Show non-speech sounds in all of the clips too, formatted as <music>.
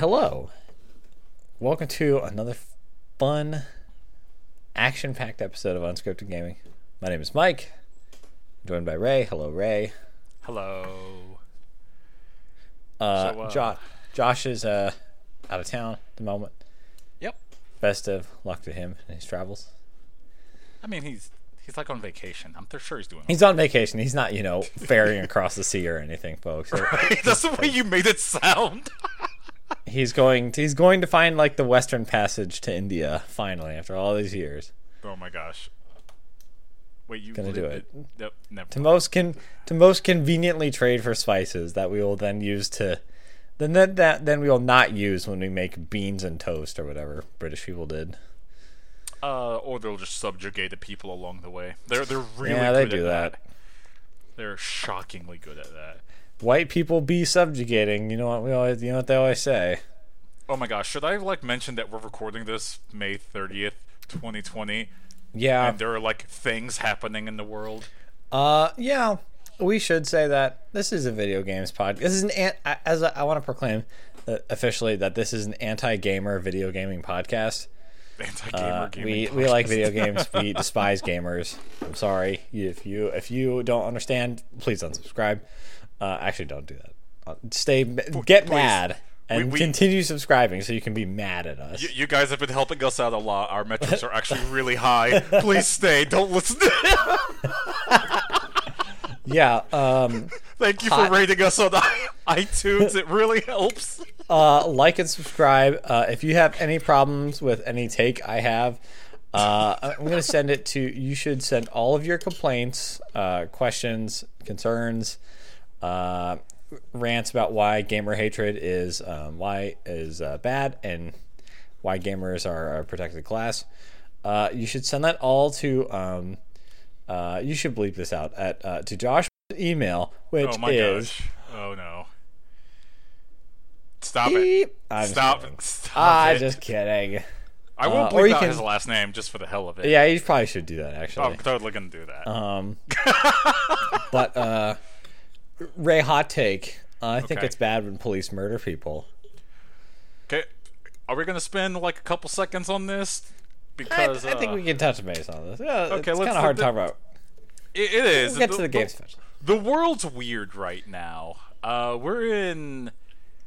Hello. Welcome to another fun, action packed episode of Unscripted Gaming. My name is Mike. I'm joined by Ray. Hello, Ray. Hello. Uh, So, uh, Josh, Josh is uh, out of town at the moment. Yep. Best of luck to him in his travels. I mean, he's he's like on vacation. I'm sure he's doing. He's on vacation. He's not, you know, ferrying across the sea or anything, folks. <laughs> That's the way you made it sound. <laughs> He's going. To, he's going to find like the Western Passage to India finally after all these years. oh my gosh. Wait, you Gonna do it. Nope, never. to most can to most conveniently trade for spices that we will then use to then that, that then we will not use when we make beans and toast or whatever British people did. Uh, or they'll just subjugate the people along the way. They're they're really yeah, they do at that. They're shockingly good at that. White people be subjugating. You know what we always you know what they always say. Oh my gosh, should I like mention that we're recording this May 30th, 2020, Yeah. and there are like things happening in the world? Uh yeah. We should say that this is a video games podcast. This is an an- as I, I want to proclaim that officially that this is an anti-gamer video gaming podcast. Uh, gaming. we we like video <laughs> games. We despise gamers. I'm sorry if you if you don't understand. Please unsubscribe. Uh, actually, don't do that. Uh, stay get please. mad and We- we- continue subscribing so you can be mad at us. You, you guys have been helping us out a lot. Our metrics are actually <laughs> really high. Please stay. Don't listen. <laughs> yeah. Um. Thank you for Hot. rating us on <laughs> iTunes. It really helps. Uh. Like and subscribe. Uh. If you have any problems with any take I have. Uh, I'm gonna send it to. You should send all of your complaints, uh, questions, concerns, uh, rants about why gamer hatred is um, why is uh, bad and why gamers are a protected class. Uh, you should send that all to. Um, uh, you should bleep this out at uh, to Josh's email, which Oh my is. gosh. Oh no. Stop it. Beep. I'm just Stop. kidding. Stop Ah, it. just kidding. I won't uh, bleep out can- his last name just for the hell of it. Yeah, you probably should do that actually. I'm totally gonna do that. Um, <laughs> but uh, Ray, hot take. Uh, I think it's bad when police murder people. okay. Are we gonna spend like a couple seconds on this? I, Because I think uh, we can touch base on this. Yeah, Okay, it's kind of hard to talk about. it, it is. We'll get to the games eventually. The world's weird right now. Uh, we're in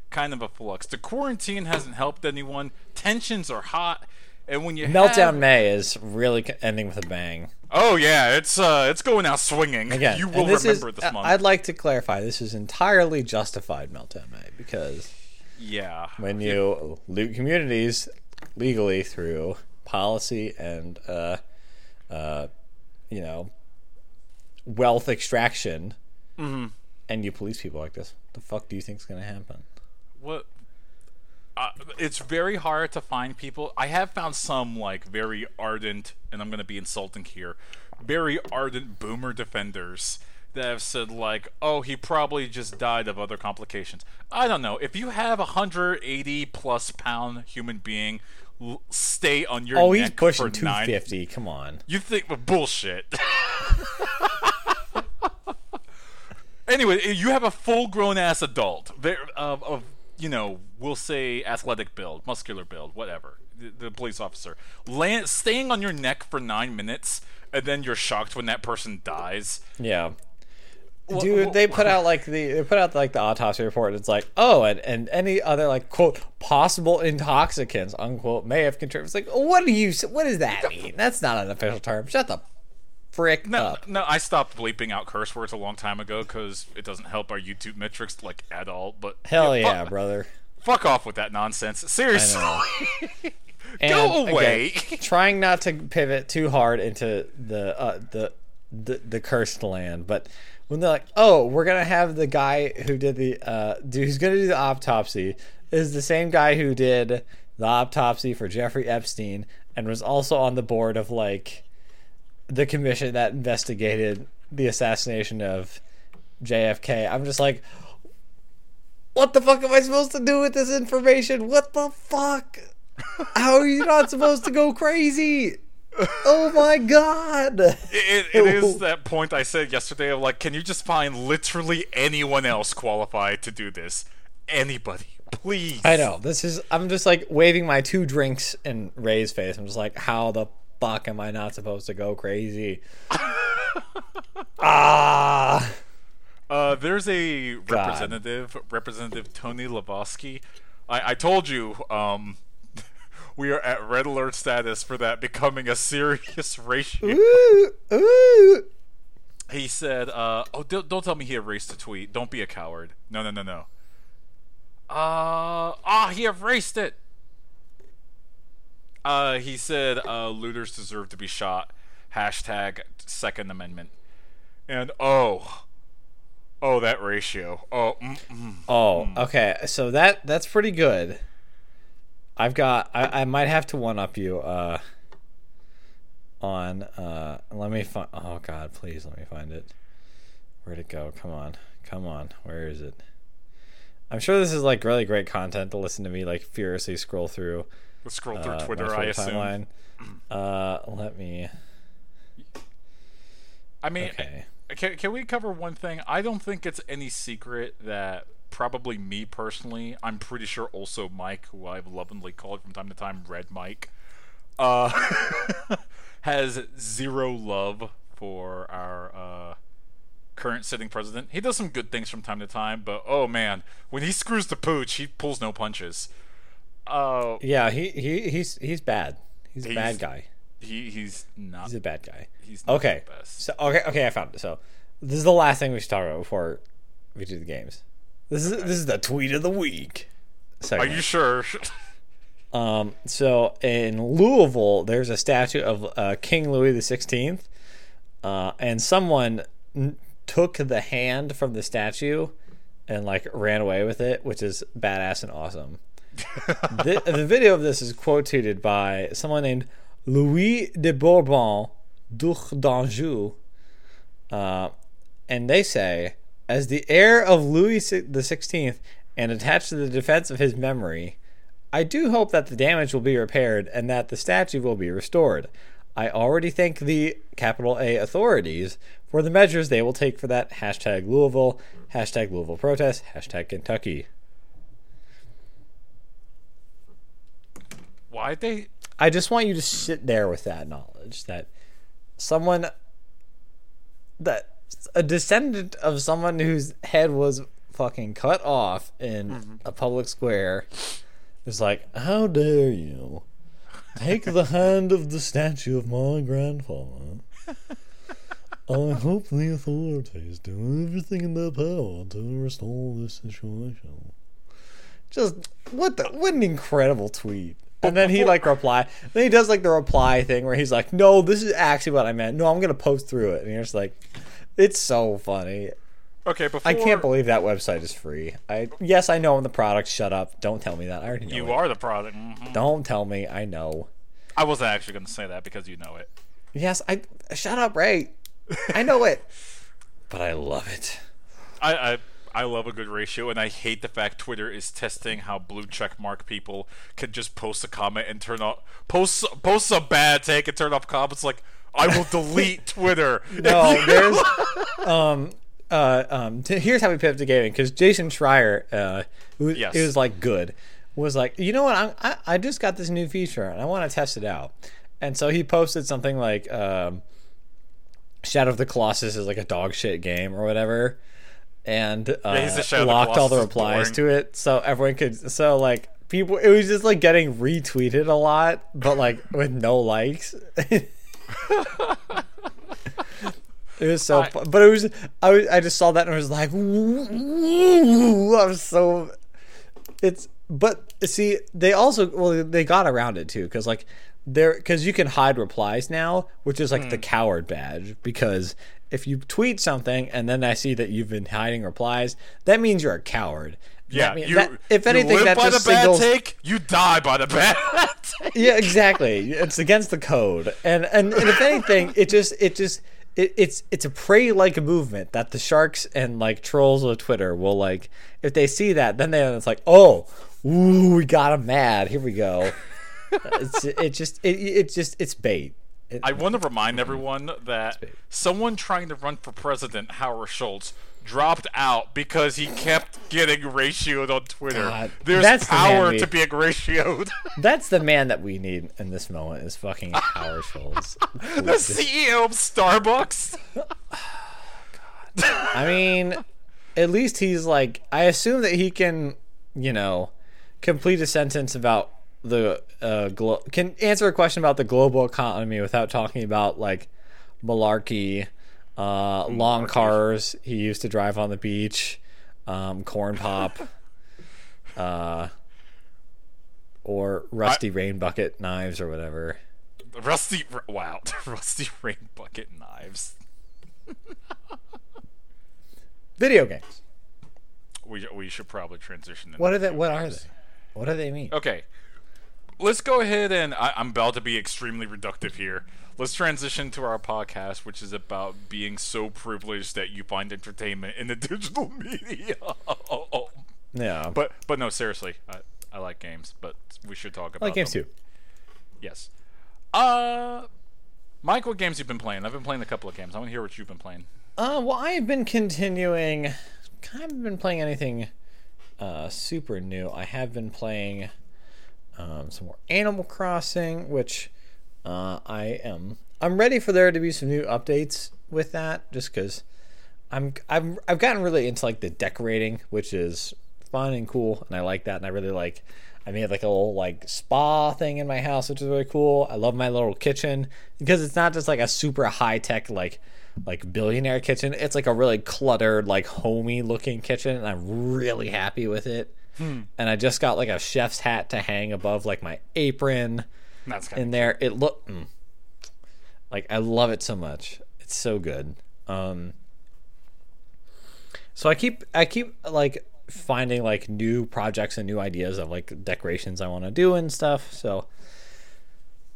kind of a flux. The quarantine hasn't helped anyone. Tensions are hot, and when you Meltdown have, May is really ending with a bang. oh yeah, it's uh, it's going out swinging. Again, you will this remember is, this month. I'd like to clarify this is entirely justified Meltdown May because yeah, when you loot communities legally through policy and uh, uh, you know wealth extraction, Mm-hmm. and you police people like this, the fuck do you think's gonna happen? what? Uh, it's very hard to find people. I have found some like very ardent, and I'm going to be insulting here, very ardent boomer defenders that have said like, "Oh, he probably just died of other complications." I don't know. If you have a 180 plus pound human being l- stay on your Oh, neck he's pushing for nine, 250. Come on. you think well, bullshit. <laughs> anyway, you have a full-grown ass adult, of you know, we'll say athletic build, muscular build, whatever. The, the police officer land, staying on your neck for nine minutes, and then you're shocked when that person dies. Yeah. Dude, they put out like the they put out like the autopsy report. And it's like, oh, and, and any other like quote possible intoxicants unquote may have contributed. It's like, what do you? What does that mean? That's not an official term. Shut the frick No, up. no, I stopped bleeping out curse words a long time ago because it doesn't help our YouTube metrics like at all. But Hell yeah, yeah, fuck, brother. fuck off with that nonsense. Seriously. <laughs> And Go again, away. trying not to pivot too hard into the uh, the, the the cursed land, but when they're like, "Oh, we're gonna have the guy who did the uh, dude who's gonna do the autopsy is the same guy who did the autopsy for Jeffrey Epstein and was also on the board of like the commission that investigated the assassination of JFK." I'm just like. What the fuck am I supposed to do with this information? What the fuck? How are you not supposed to go crazy? Oh my god! It, it is <laughs> that point I said yesterday of like, can you just find literally anyone else qualified to do this? anybody. Please. I know. This is. I'm just like waving my two drinks in Ray's face. I'm just like, how the fuck am I not supposed to go crazy? <laughs> ah. Uh, there's a representative, Representative Tony Lavosky. I, I told you, um, <laughs> we are at red alert status for that becoming a serious ratio. Ooh, ooh. He said, uh, "Oh, don't, don't tell me he erased the tweet. Don't be a coward. No, no, no, no. Uh, ah, he erased it. Uh, he said, uh, looters deserve to be shot. Hashtag Second Amendment. And oh, oh, that ratio. Oh, mm, mm, Oh, okay. So that that's pretty good. I've got. I, I might have to one up you. Uh. On. Uh. Let me find. Oh God! Please let me find it. Where'd it go? Come on. Come on. Where is it? I'm sure this is like really great content to listen to me like furiously scroll through. Let's scroll through uh, Twitter. I assume. timeline. Uh. Let me. I mean, Okay. can, can we cover one thing? I don't think it's any secret that probably me personally, I'm pretty sure also Mike, who I've lovingly called from time to time Red Mike, uh, <laughs> has zero love for our uh, current sitting president. He does some good things from time to time, but oh man, when he screws the pooch, he pulls no punches. Uh, Yeah. He he he's he's bad. He's a bad guy. he he's not. He's a bad guy. He's not Okay. the best. So okay, okay, I found it. So this is the last thing we should talk about before we do the games. This is this is the tweet of the week. Are you sure? <laughs> Um, so in Louisville, there's a statue of uh, King Louis the Sixteenth, uh, and someone n- took the hand from the statue and like ran away with it, which is badass and awesome. The, the video of this is quote tweeted by someone named Louis de Bourbon, Duc d'Anjou, uh, and they say, as the heir of Louis the Sixteenth and attached to the defense of his memory, I do hope that the damage will be repaired and that the statue will be restored. I already thank the capital A authorities for the measures they will take for that. Hashtag Louisville, hashtag Louisville protest, hashtag Kentucky. Why'd they? I just want you to sit there with that knowledge that someone that a descendant of someone whose head was fucking cut off in mm-hmm. a public square is like, how dare you take the hand of the statue of my grandfather? <laughs> I hope the authorities do everything in their power to restore this situation. Just what the what an incredible tweet. And then he like reply. Then he does like the reply thing where he's like, "No, this is actually what I meant. No, I'm gonna post through it." And you're just like, "It's so funny." Okay, before I can't believe that website is free. I yes, I know I'm the product. Shut up. Don't tell me that. I already know. you it. are the product. Mhm. Don't tell me. I know. I wasn't actually going to say that because you know it. Yes, I. Shut up, Ray. I know it. <laughs> But I love it. I, I I love a good ratio, and I hate the fact Twitter is testing how blue check mark people can just post a comment and turn off post post a bad take and turn off comments. Like I will delete <laughs> Twitter. No, <laughs> there's um uh um t- here's how we pivot to gaming because Jason Schreier uh who Yes. it was like good was like you know what I'm, I I just got this new feature and I want to test it out and so he posted something like um Shadow of the Colossus is like a dog shit game or whatever and uh, he said the locked all the replies boring. to it so everyone could so like people it was just like getting retweeted a lot but like <laughs> with no likes <laughs> It was so, I- but it was. I was, I just saw that and I was like, "Ooh," I was so. It's but see they also well they got around it too because like there because you can hide replies now which is like the Hmm. coward badge because if you tweet something and then I see that you've been hiding replies that means you're a coward. yeah, mean- you, that- if you anything, live that by just the bad take, you die by the bad take. <laughs> yeah, exactly. It's against the code, and and, and if anything, it just it just it, it's it's a prey like a movement that the sharks and like trolls of Twitter will like if they see that, then they it's like oh, ooh, we got him mad. Here we go. <laughs> it's it just it, it just it's bait. It, I want to <laughs> remind everyone that someone trying to run for president, Howard Schultz, dropped out because he kept getting ratioed on Twitter. God, There's that's the power we- to being ratioed. <laughs> That's the man that we need in this moment is fucking Howard Schultz. <laughs> the CEO of Starbucks. <sighs> God. I mean, at least he's like. I assume that he can, you know, complete a sentence about the uh, glo- can answer a question about the global economy without talking about like malarkey, uh, long cars he used to drive on the beach, um, corn pop, <laughs> uh, or rusty rain bucket knives or whatever. Rusty. Wow. <laughs> Rusty rain bucket knives. <laughs> Video games. We we should probably transition. What are they? What are they? What do they mean? Okay. Let's go ahead and I, I'm about to be extremely reductive here. Let's transition to our podcast, which is about being so privileged that you find entertainment in the <laughs> digital media. Yeah, but but no, seriously, I, I like games, but we should talk about I like games them. too. Yes. Uh, Mike, what games you've been playing? I've been playing a couple of games. I want to hear what you've been playing. Uh, well, I have been continuing. I haven't been playing anything uh, super new. I have been playing um, some more Animal Crossing, which uh, I am. I'm ready for there to be some new updates with that, just because I'm. I've I've gotten really into like the decorating, which is fun and cool, and I like that, and I really like. I made like a little like spa thing in my house, which is really cool. I love my little kitchen because it's not just like a super high tech like like billionaire kitchen. It's like a really cluttered, like homey looking kitchen, and I'm really happy with it. And I just got like a chef's hat to hang above like my apron That's in there. It look mm, like I love it so much. It's so good. Um, so I keep I keep like finding like new projects and new ideas of like decorations I want to do and stuff. So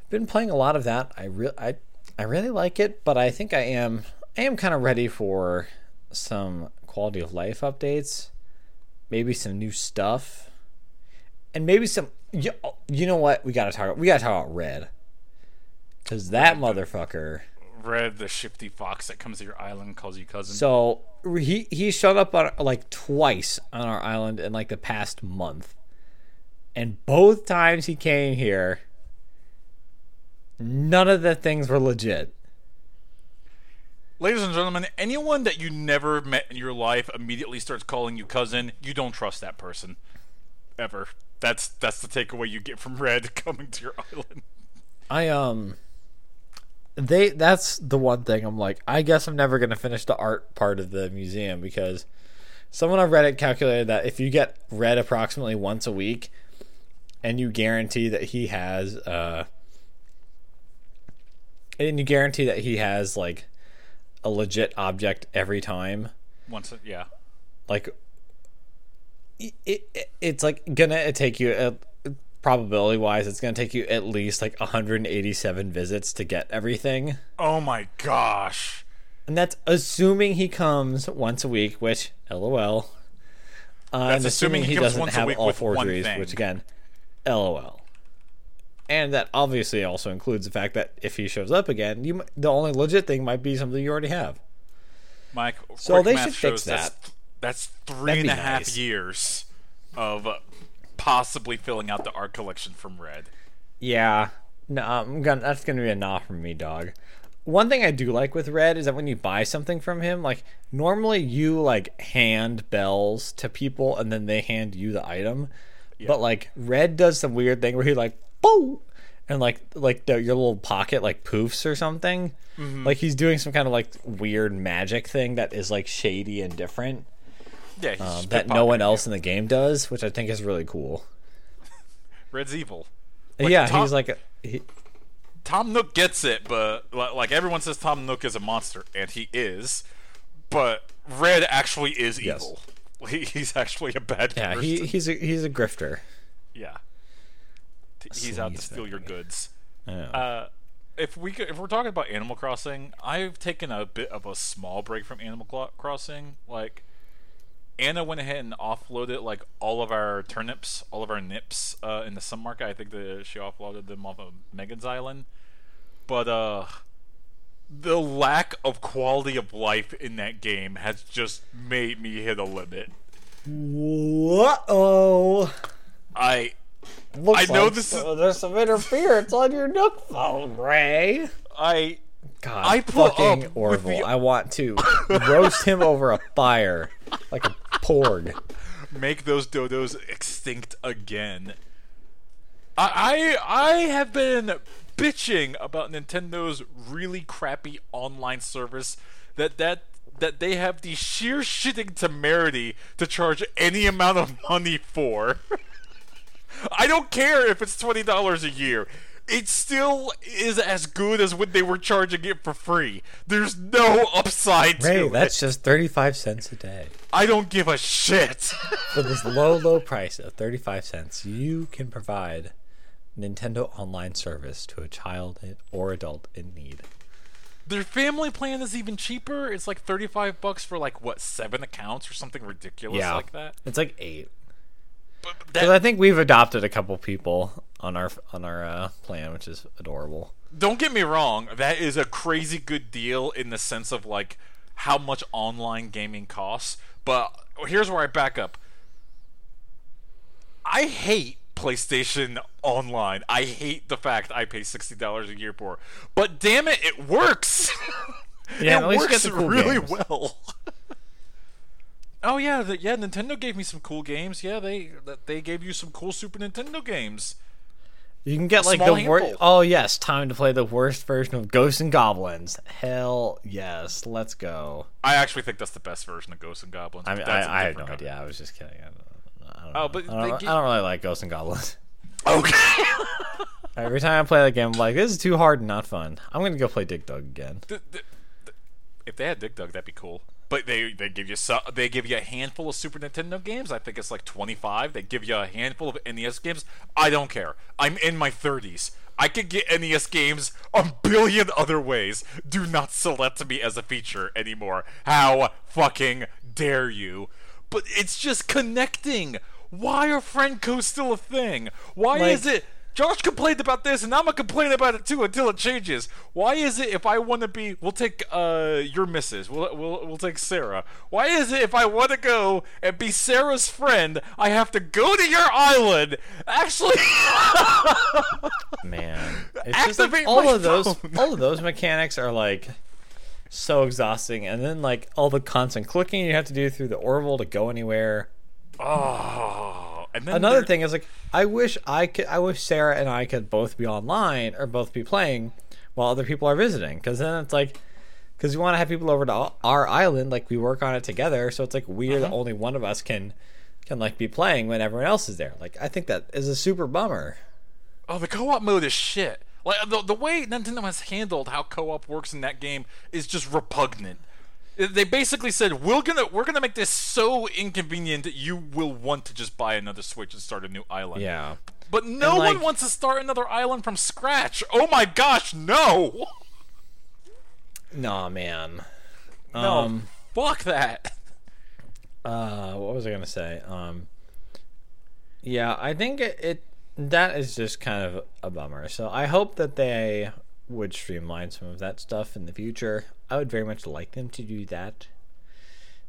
I've been playing a lot of that. I re- I I really like it, but I think I am I am kind of ready for some quality of life updates, maybe some new stuff, and maybe some. You, you know what? We gotta talk. We gotta talk about Red, because that motherfucker. Red, the shifty fox that comes to your island, calls you cousin. So he he showed up on like twice on our island in like the past month, and both times he came here, none of the things were legit. Ladies and gentlemen, anyone that you never met in your life immediately starts calling you cousin, you don't trust that person. Ever. That's that's the takeaway you get from Red <laughs> coming to your island. I um they that's the one thing I'm like I guess I'm never to finish the art part of the museum because someone on Reddit calculated that if you get Red approximately once a week and you guarantee that he has uh and you guarantee that he has like a legit object every time. Once, it, yeah. like it, it it's like gonna take you uh, probability wise it's gonna take you at least like 187 visits to get everything. Oh my gosh. and that's assuming he comes once a week which lol. Uh, That's and assuming assuming he he doesn't once a have week all forgeries which again lol and that obviously also includes the fact that if he shows up again you the only legit thing might be something you already have Mike, So they should fix shows that's, that. that's three and a half nice. years of possibly filling out the art collection from Red. Yeah, no, I'm gonna. That's gonna be a nah from me, dog. One thing I do like with Red is that when you buy something from him, like normally you like hand bells to people and then they hand you the item, but like Red does some weird thing where he like boo, and like like the, your little pocket like poofs or something. Like he's doing some kind of like weird magic thing that is like shady and different Yeah, he's um, that no one else in the game does, which I think is really cool. <laughs> Red's evil. Like, yeah, Tom- he's like a, he, Tom Nook gets it, but like everyone says, Tom Nook is a monster, and he is. But Red actually is Yes. evil. <laughs> He, he's actually a bad yeah person. he he's a he's a grifter. yeah. T- He's out to steal your bag. goods. Yeah. Uh, if we could, if we're talking about Animal Crossing, I've taken a bit of a small break from Animal Crossing. Like Anna went ahead and offloaded like all of our turnips, all of our nips uh, in the sun market. I think that she offloaded them off of Megan's Island. But uh, the lack of quality of life in that game has just made me hit a limit. Whoa! I Looks I know like this is- there's some interference on your Nook phone, Ray. I God, I fucking Orville. the- I want to roast him over a fire like a porg. make those dodos extinct again. I I, I have been bitching about Nintendo's really crappy online service that that that they have the sheer shitting temerity to charge any amount of money for. <laughs> I don't care if it's twenty dollars a year. It still is as good as when they were charging it for free. There's no upside to Ray, it. that's just 35 cents a day. I don't give a shit. <laughs> For this low, low price of 35 cents, you can provide Nintendo online service to a child or adult in need. Their family plan is even cheaper. It's like 35 bucks for like what, 7 accounts or something ridiculous Yeah. like that. It's like eight. Because I think we've adopted a couple people on our on our uh, plan, which is adorable. don't get me wrong, that is a crazy good deal in the sense of like how much online gaming costs, but here's where I back up. I hate PlayStation Online. I hate the fact I pay $60 a year for. But damn it, it works. <laughs> Yeah, it at least works cool really games. well. <laughs> oh yeah, the, yeah. Nintendo gave me some cool games. Yeah, they they gave you some cool Super Nintendo games. You can get like the worst. Oh yes, time to play the worst version of Ghosts and Goblins. Hell yes, let's go. I actually think that's the best version of Ghosts and Goblins. I mean, I, I had no idea. I was just kidding. I don't, I don't Oh, know. but I don't, I don't really like Ghosts and Goblins. <laughs> Okay. <laughs> Every time I play that game, I'm like, this is too hard and not fun. I'm gonna go play Dig Dug again. Th- th- th- if they had Dig Dug, that'd be cool. But they they give you so, they give you a handful of Super Nintendo games. I think it's like 25. They give you a handful of NES games. I don't care. I'm in my 30s. I could get NES games a billion other ways. Do not select me as a feature anymore. How fucking dare you? But it's just connecting. Why are friend codes still a thing? Why Like- is it Josh complained about this, and I'm gonna complain about it too until it changes. Why is it if I want to be, we'll take uh your missus, we'll we'll we'll take Sarah. Why is it if I want to go and be Sarah's friend, I have to go to your island? Actually, <laughs> Man, it's just like all of those, all of those mechanics are like so exhausting, and then like all the constant clicking you have to do through the Orville to go anywhere. oh, and then Another thing is like I wish I could I wish Sarah and I could both be online or both be playing while other people are visiting because then it's like because we want to have people over to our island like we work on it together so it's like we're Uh-huh. the only one of us can can like be playing when everyone else is there like I think that is a super bummer Oh, the co-op mode is shit. Like the the way Nintendo has handled how co-op works in that game is just repugnant. They basically said we're gonna we're gonna make this so inconvenient that you will want to just buy another Switch and start a new island. yeah But no And, one wants to start another island from scratch. Oh my gosh, no! <laughs> nah man No, um fuck that. uh what was I gonna say um yeah I think it, it that is just kind of a bummer so I hope that they would streamline some of that stuff in the future I would very much like them to do that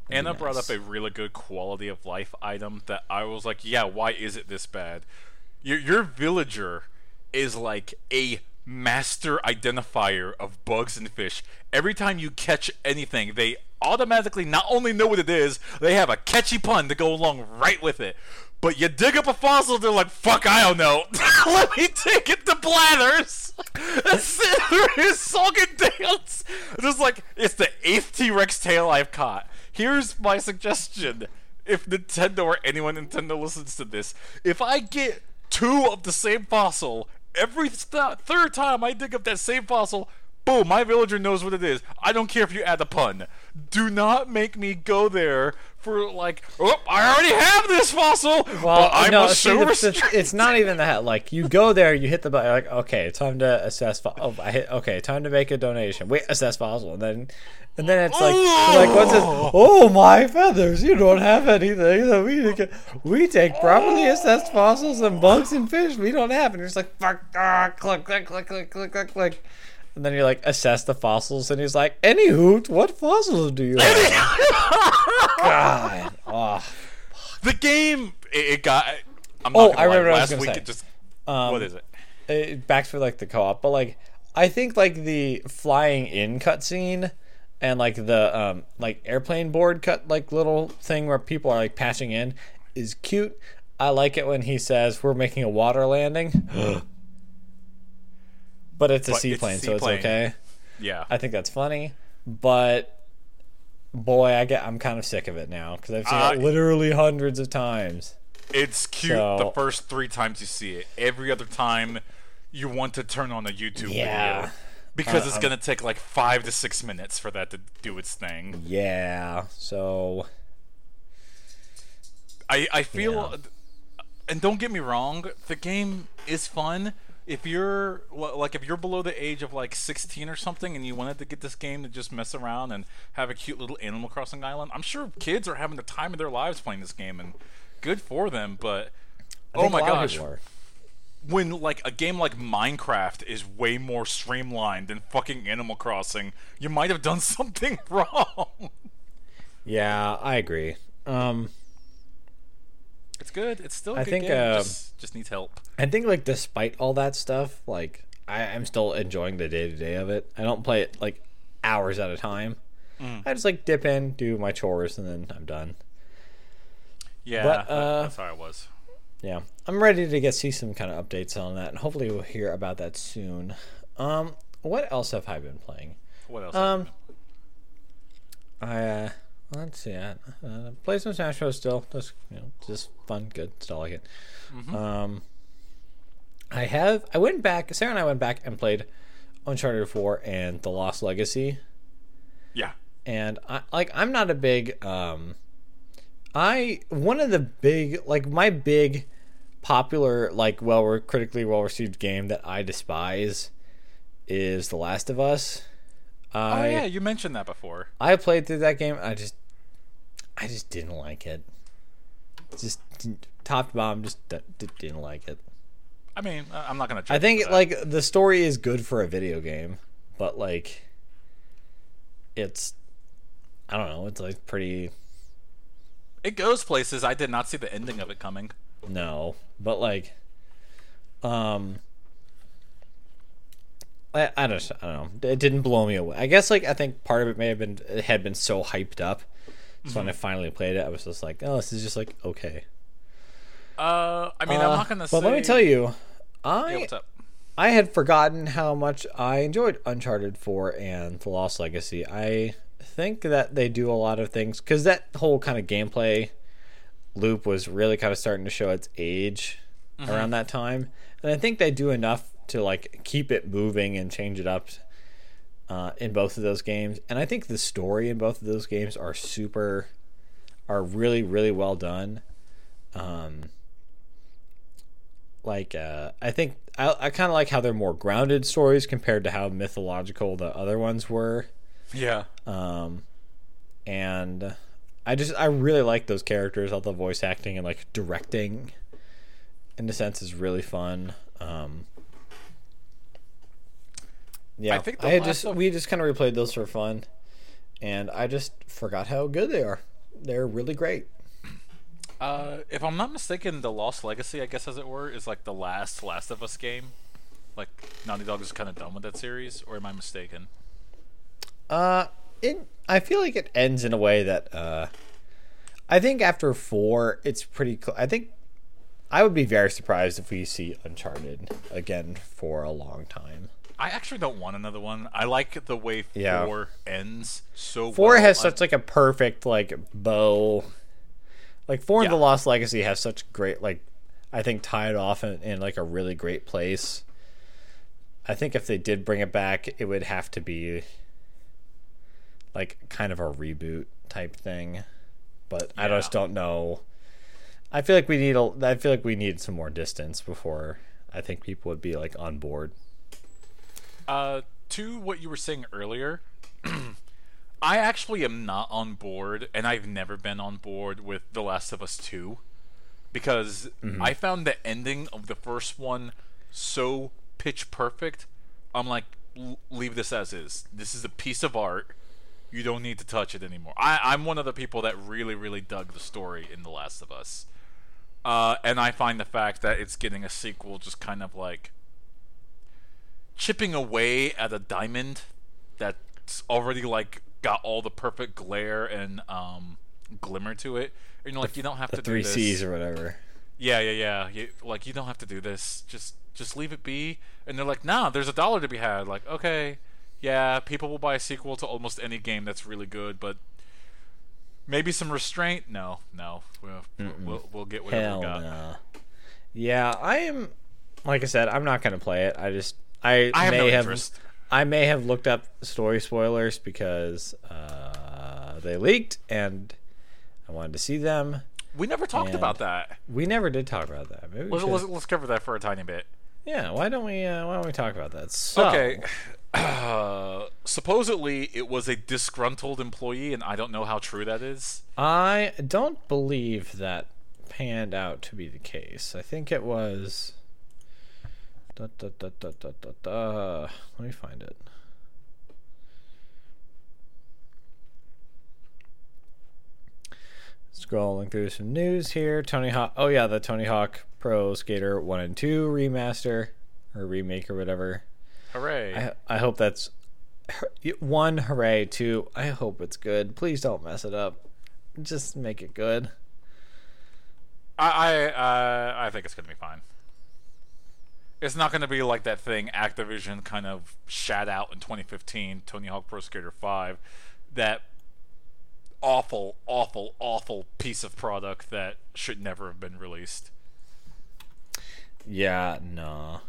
That'd Anna brought up a really good quality of life item that I was like, yeah, why is it this bad? Your your villager is like a master identifier of bugs and fish. Every time you catch anything, they automatically not only know what it is, they have a catchy pun to go along right with it. But you dig up a fossil, they're like, fuck, I don't know. <laughs> Let me take it to Blathers. sit through his song and dance. Just like, it's the eighth T Rex tail I've caught. Here's my suggestion. If Nintendo or anyone Nintendo listens to this, if I get two of the same fossil, every th- third time I dig up that same fossil, boom, my villager knows what it is. I don't care if you add a pun. Do not make me go there for like, oh, I already have this fossil, Well, but I no, see, the- the- it's not even that. Like you go there, you hit the button, like okay, time to assess. Fo- oh, I hit okay, time to make a donation. Wait, assess fossil, and then, and then it's like, like what's this? Oh my feathers! You don't have anything that we take. We take properly assessed fossils and bugs and fish. We don't have, and it's like fuck, ah, click, click, click, click, click, click, click. And then you like assess the fossils, and he's like, "Anywho, what fossils do you have?" God, oh, The game it, it got. I'm Oh, not gonna I remember what I last was week say. it just. Um, what is it? it, back for like the co-op, but like I think like the flying in cutscene and like the um like airplane board cut like little thing where people are like passing in is cute. I like it when he says we're making a water landing. <gasps> <gasps> <gasps> but it's a But it's seaplane, so it's okay. Yeah. I think that's funny, but boy, I get I'm kind of sick of it now because I've seen Uh, it literally hundreds of times. It's cute So- the first three times you see it. Every other time, you want to turn on a YouTube Yeah. video because Uh, it's gonna take like five to six minutes for that to do its thing. Yeah, so I I feel, Yeah. and don't get me wrong, the game is fun. If you're like if you're below the age of like 16 or something, and you wanted to get this game to just mess around and have a cute little Animal Crossing island, I'm sure kids are having the time of their lives playing this game, and good for them. But oh my a lot of gosh, when like a game like Minecraft is way more streamlined than fucking Animal Crossing, you might have done <laughs> something wrong. Yeah, I agree. Um, it's good. It's still I good think, um, just, just needs help. I think like despite all that stuff, like I, I'm still enjoying the day to day of it. I don't play it like hours at a time. Mm. I just like dip in, do my chores, and then I'm done. Yeah, but, uh, that's how I was. Yeah, I'm ready to get see some kind of updates on that, and hopefully we'll hear about that soon. Um, what else have I been playing? What else? Um, I uh, let's see. I, uh, play some Smash Bros. Still, just you know, just fun, good. Still like it. Um, I have. I went back. Sarah and I went back and played Uncharted 4 and The Lost Legacy, yeah. and I like. I'm not a big. Um, I one of the big like my big popular like well critically well received game that I despise is The Last of Us. Oh yeah, you mentioned that before. I played through that game. I just, I just didn't like it. Just top to bottom, just d- d- didn't like it. I mean, I- I'm not gonna. I think like the story is good for a video game, but like, it's, I don't know. It's like pretty it goes places. I did not see the ending of it coming. no, but like, um. I, I don't I don't know. It didn't blow me away. I guess like I think part of it may have been it had been so hyped up. So when I finally played it, I was just like, "Oh, this is just like okay." Uh, I mean, Uh, I'm not gonna. But say... let me tell you, Yeah, I up? I had forgotten how much I enjoyed Uncharted 4 and The Lost Legacy. I think that they do a lot of things because that whole kind of gameplay loop was really kind of starting to show its age around that time, and I think they do enough to like keep it moving and change it up uh, in both of those games. And I think the story in both of those games are super, are really really well done. Um, like uh, I think I, I kind of like how they're more grounded stories compared to how mythological the other ones were. Yeah. Um, and I just I really like those characters. All the voice acting and like directing, in a sense, is really fun. Um, yeah, I think the I had just of- we just kind of replayed those for fun, and I just forgot how good they are. They're really great. Uh, if I'm not mistaken, the Lost Legacy, I guess as it were, is like the last Last of Us game. Like Naughty Dog is kind of done with that series, or am I mistaken? Uh, it. I feel like it ends in a way that uh, I think after four, it's pretty. Cl- I think I would be very surprised if we see Uncharted again for a long time. I actually don't want another one. I like the way Yeah. four ends so Four well. has such like a perfect like bow. Like four and the Lost Legacy has such great like, I think tied off in, in like a really great place. I think if they did bring it back, it would have to be like kind of a reboot type thing. But I just don't know. I feel like we need a. I feel like we need some more distance before I think people would be like on board. Uh, to what you were saying earlier, <clears throat> I actually am not on board, and I've never been on board with The Last of Us 2 because I found the ending of the first one so pitch perfect. I'm like, leave this as is. This is a piece of art. You don't need to touch it anymore. I, I'm one of the people that really, really dug the story in The Last of Us. Uh, and I find the fact that it's getting a sequel just kind of like chipping away at a diamond that's already like got all the perfect glare and um, glimmer to it. And you're like, you don't have to three do this. C's or whatever. Yeah, yeah, yeah. You, like you don't have to do this. Just just leave it be. And they're like, nah, there's a dollar to be had. Like, okay, yeah, people will buy a sequel to almost any game that's really good, but maybe some restraint. No, no, we'll we'll, we'll get whatever Hell we got. no. Yeah, I am. Like I said, I'm not gonna play it. I just I, I have may no have interest. I may have looked up story spoilers because uh, they leaked and I wanted to see them. We never talked about that. We never did talk about that. Maybe Let's, let's, let's cover that for a tiny bit. Yeah, why don't we? Uh, why don't we talk about that? So, Okay. Uh, <clears throat> supposedly it was a disgruntled employee, and I don't know how true that is. I don't believe that panned out to be the case. I think it was. Da, da, da, da, da, da, da. Let me find it. Scrolling through some news here. Tony Hawk. Oh yeah, the Tony Hawk Pro Skater One and Two remaster or remake or whatever. Hooray! I I hope that's one. Hooray! Two. I hope it's good. Please don't mess it up. Just make it good. I I, uh, I think it's gonna be fine. It's not gonna be like that thing Activision kind of shat out in 2015, Tony Hawk Pro Skater 5, that awful, awful, awful piece of product that should never have been released. Yeah. No.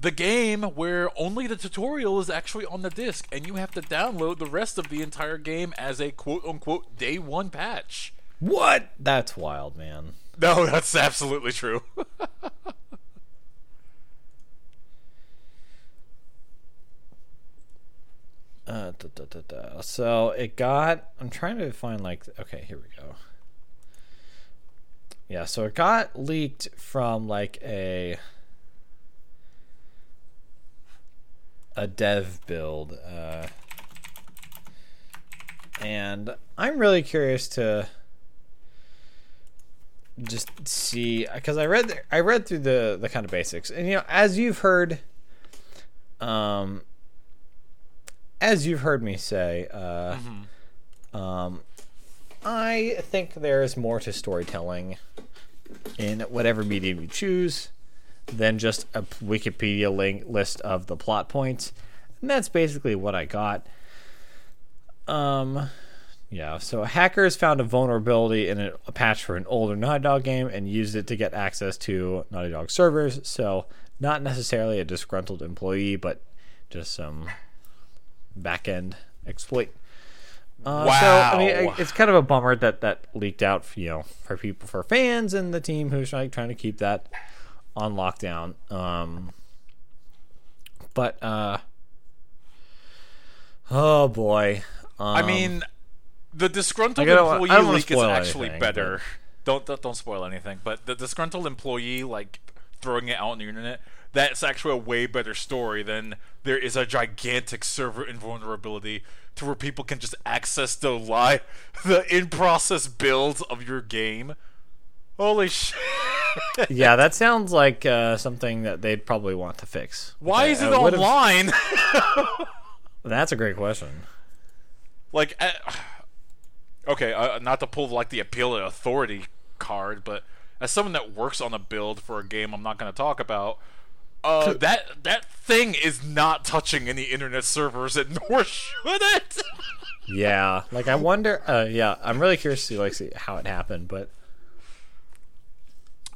The game where only the tutorial is actually on the disc, and you have to download the rest of the entire game as a quote unquote day one patch. What? That's wild, man. No, <laughs> that's absolutely true. <laughs> Uh, da, da, da. So it got. I'm trying to find like. Okay, here we go. Yeah, so it got leaked from like a a dev build, uh, and I'm really curious to just see because I read I read through the the kind of basics, and you know, as you've heard, um, as you've heard me say, uh, um, I think there is more to storytelling in whatever medium you choose than just a Wikipedia link list of the plot points, and that's basically what I got. Um, yeah. So hackers found a vulnerability in a, a patch for an older Naughty Dog game and used it to get access to Naughty Dog servers. So not necessarily a disgruntled employee, but just some back end exploit. Uh, So I mean, it's kind of a bummer that that leaked out, you know, for people, for fans and the team who's like trying to keep that on lockdown. Um, but uh, oh boy, um, I mean, the disgruntled I don't I employee leak is actually anything, better. Don't, don't don't spoil anything. But the disgruntled employee like throwing it out on the internet. That's actually a way better story than there is a gigantic server invulnerability to where people can just access the live, <laughs> the in process builds of your game. Holy shit! <laughs> yeah, that sounds like uh, something that they'd probably want to fix. Why is it online? <laughs> That's a great question. like uh, <sighs> okay uh, not to pull like the appeal to authority card but as someone that works on a build for a game i'm not going to talk about uh, that that thing is not touching any internet servers and <laughs> nor should it Yeah, like I wonder. Uh, yeah, I'm really curious to like see how it happened, but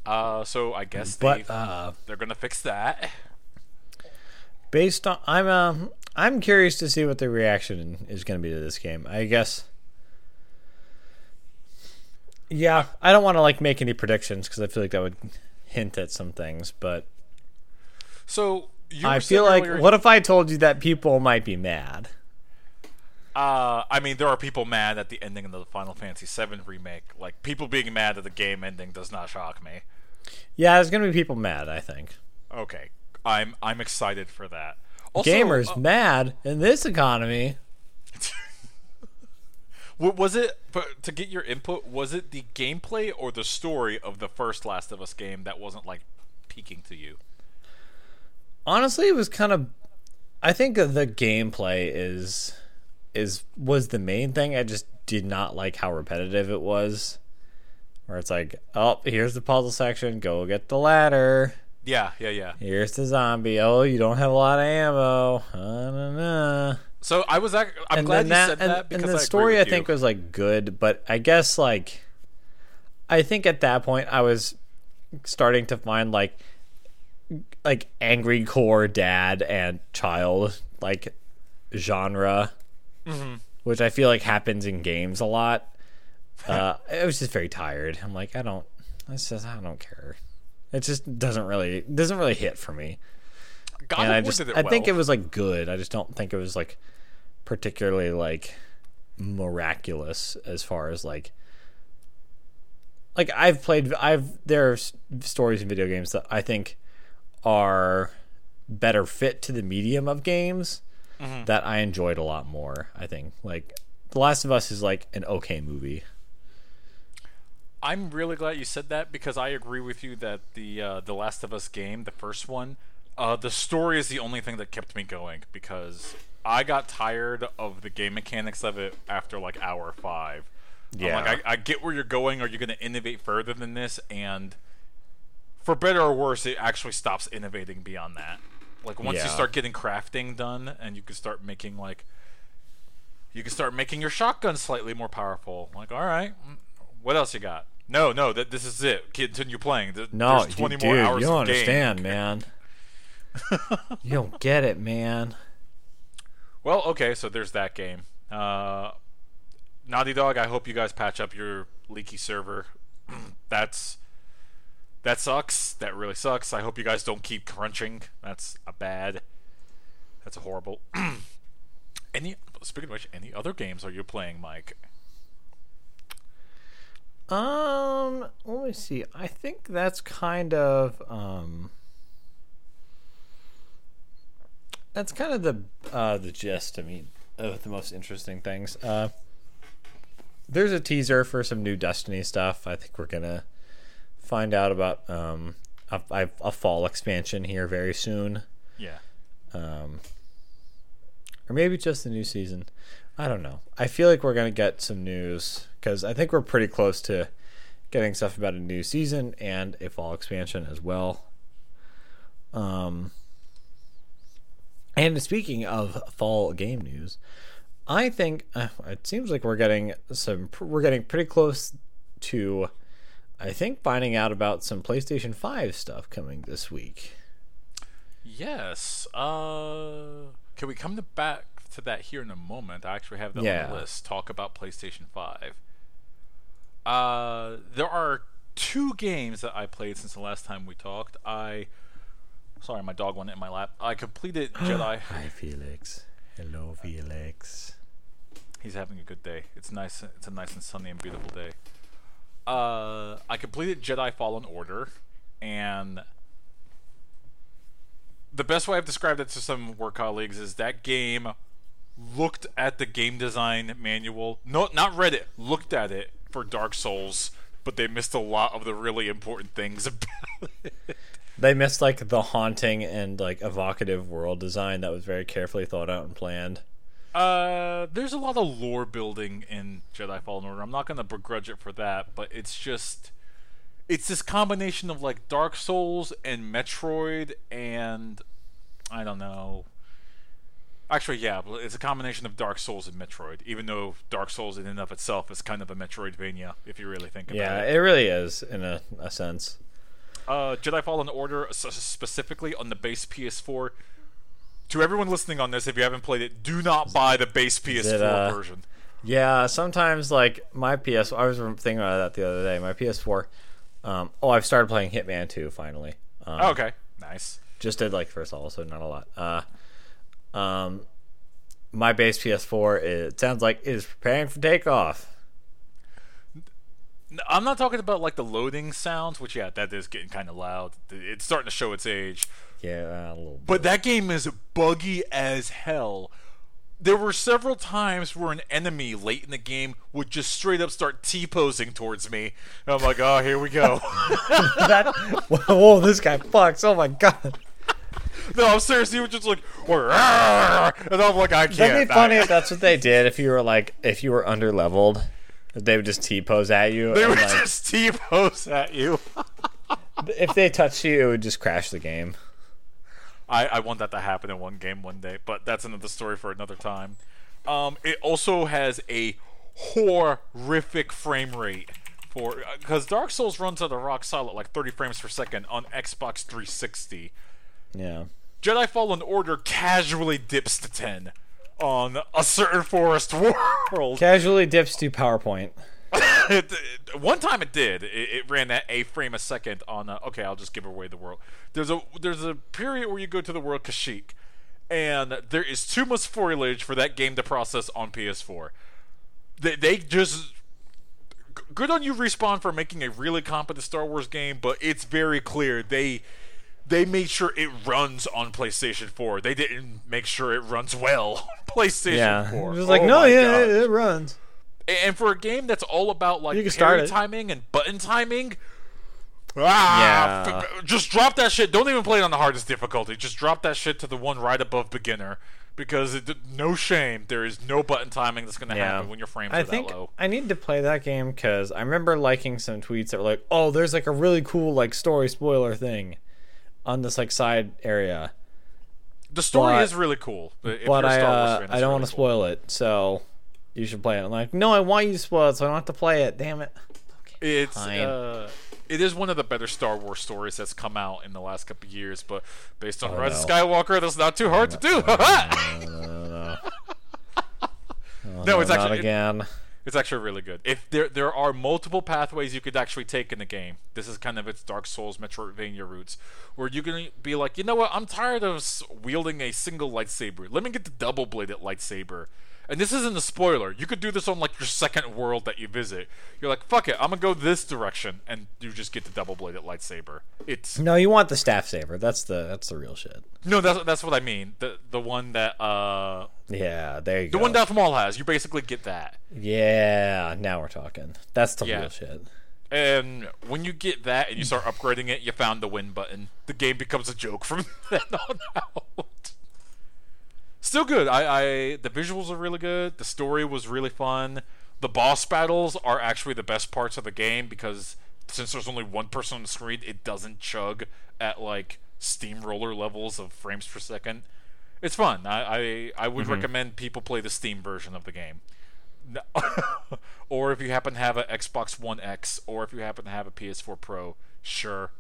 uh, so i guess but they, uh, they're going to fix that based on I'm um I'm curious to see what the reaction is going to be to this game. I guess. Yeah, I don't want to like make any predictions because I feel like that would hint at some things, but so I feel like earlier- what if I told you that people might be mad? uh, i mean there are people mad at the ending of the final fantasy VII remake like people being mad at the game ending does not shock me Yeah, there's going to be people mad. I think. Okay, I'm I'm excited for that. Also, gamers uh, mad in this economy. <laughs> wa- was it but to get your input? Was it the gameplay or the story of the first Last of Us game that wasn't like peaking to you? Honestly it was kind of i think the gameplay is is was the main thing i just did not like how repetitive it was where it's like oh here's the puzzle section go get the ladder Yeah, yeah, yeah. here's the zombie oh you don't have a lot of ammo uh, So I was. ac- I'm and glad you that said and, that and the I story i think you. was like good but i guess like i think at that point i was starting to find like like angry core dad and child like genre Mm-hmm. which i feel like happens in games a lot. <laughs> Uh i was just very tired. I'm like i don't it's just i don't care. It just doesn't really doesn't really hit for me. God and i just i think it was like good. I just don't think it was like particularly like miraculous as far as like like I've played I've there are s- stories in video games that I think are better fit to the medium of games Mm-hmm. that I enjoyed a lot more. I think like The Last of Us is like an okay movie. I'm really glad you said that because I agree with you that the uh, the Last of Us game, the first one, uh, the story is the only thing that kept me going because I got tired of the game mechanics of it after like hour five. I'm Yeah. like I, I get where you're going. Are you going to innovate further than this? And for better or worse, it actually stops innovating beyond that. Like once you start getting crafting done, and you can start making like you can start making your shotgun slightly more powerful. Like, all right, what else you got? No, no, that this is it. Continue playing. Th- No, There's 20 dude, more hours you don't of game. understand, <laughs> man. <laughs> you don't get it, man. Well, okay, so there's that game. Uh, Naughty Dog, I hope you guys patch up your leaky server. <clears throat> That's that sucks. That really sucks. I hope you guys don't keep crunching. That's a bad. That's a horrible. <clears throat> any speaking of which, any other games are you playing, Mike? Um, let me see. I think that's kind of um that's kind of the uh the gist, I mean, of the most interesting things. Uh there's a teaser for some new Destiny stuff. I think we're to find out about um a, a, a fall expansion here very soon. Yeah. Um or maybe just the new season. I don't know. I feel like we're going to get some news because I think we're pretty close to getting stuff about a new season and a fall expansion as well. Um, and speaking of fall game news, I think uh, it seems like we're getting some. We're getting pretty close to, I think, finding out about some PlayStation Five stuff coming this week. Yes. Uh, can we come to back to that here in a moment? I actually have that Yeah. on the list. Talk about PlayStation Five. Uh, there are two games that I played since the last time we talked. I, sorry, my dog went in my lap. I completed <gasps> Jedi. Hi, Felix. Hello, Felix. He's having a good day. It's nice. It's a nice and sunny and beautiful day. Uh, I completed Jedi Fallen Order, and the best way I've described it to some work colleagues is that game looked at the game design manual. No, not read it. Looked at it for Dark Souls, but they missed a lot of the really important things <laughs> about it. They missed like the haunting and like evocative world design that was very carefully thought out and planned. Uh, there's a lot of lore building in Jedi Fallen Order. I'm not gonna begrudge it for that, but it's just it's this combination of like Dark Souls and Metroid and I don't know. Actually, yeah, it's a combination of Dark Souls and Metroid. Even though Dark Souls in and of itself is kind of a Metroidvania, if you really think about Yeah, it. Yeah, it really is in a, a sense. uh, Jedi Fallen Order, specifically on the base PS4. To everyone listening on this, if you haven't played it, do not buy the base PS4 it, uh, version. Yeah, sometimes like my PS. I was thinking about that the other day. My PS4. Um, oh, I've started playing Hitman 2 finally. Um, Oh, okay, nice. Just did like first level, so not a lot. Uh, um, my base PS4. It sounds like is preparing for takeoff. I'm not talking about like the loading sounds, which yeah, that is getting kind of loud. It's starting to show its age. Yeah, a little. Bit. But that game is buggy as hell. There were several times where an enemy late in the game would just straight up start T posing towards me. And I'm like, oh, here we go. <laughs> that. Whoa, this guy fucks. Oh my god. no, I'm serious. He was just like, and I'm like, I can't. That'd be funny I- if that's what they did. If you were like, if you were under leveled, they would just T pose at you. they and, would like, just T pose at you. if they touched you, it would just crash the game. I, I want that to happen in one game one day, but that's another story for another time. Um, it also has a horrific frame rate for because Dark Souls runs at a rock solid like 30 frames per second on Xbox 360. Yeah. Jedi Fallen Order casually dips to 10 on a certain forest <laughs> world. Casually dips to PowerPoint. It, <laughs> it- one time it did. It, it ran at a frame a second on. A, okay, I'll just give away the world. There's a there's a period where you go to the world Kashyyyk, and there is too much foliage for that game to process on PS4. They they just good on you respawn for making a really competent Star Wars game, but it's very clear they they made sure it runs on PlayStation 4. They didn't make sure it runs well <laughs> on PlayStation Yeah. 4. It was like, Oh no, yeah, it, it runs. And for a game that's all about like You can start parry it. timing and button timing, ah, Yeah. f- just drop that shit. Don't even play it on the hardest difficulty. Just drop that shit to the one right above beginner because it, no shame, there is no button timing that's going to Yeah. happen when your frames I are think that low. I need to play that game because I remember liking some tweets that were like, "Oh, there's like a really cool like story spoiler thing on this like side area," The story but- is really cool, if but you're a I Star Wars uh, fan, it's I don't really want to cool. spoil it, so you should play it. I'm like, no, I want you to spoil it, so I don't have to play it. Damn it. It's Fine. uh, it is one of the better Star Wars stories that's come out in the last couple of years, but based on Oh, Rise of no. Skywalker, that's not too hard to do. no, <laughs> it's not actually again. It's actually really good. If there there are multiple pathways you could actually take in the game, this is kind of its Dark Souls Metroidvania roots, where you're gonna be like, you know what? I'm tired of wielding a single lightsaber. Let me get the double bladed lightsaber. And this isn't a spoiler. You could do this on like your second world that you visit. You're like, fuck it, I'm gonna go this direction, and you just get the double bladed lightsaber. It's No, you want the staff saber. That's the that's the real shit. no, that's that's what I mean. The the one that uh Yeah, there you the go. The one Darth Maul has. You basically get that. yeah, now we're talking. That's the Yeah. real shit. And when you get that and you start upgrading it, you found the win button. The game becomes a joke from <laughs> then on out. Still good. I, I the visuals are really good. The story was really fun. The boss battles are actually the best parts of the game because since there's only one person on the screen, it doesn't chug at like steamroller levels of frames per second. It's fun. I I, I would mm-hmm. recommend people play the Steam version of the game. No- <laughs> or if you happen to have an Xbox One X, or if you happen to have a PS4 Pro, sure,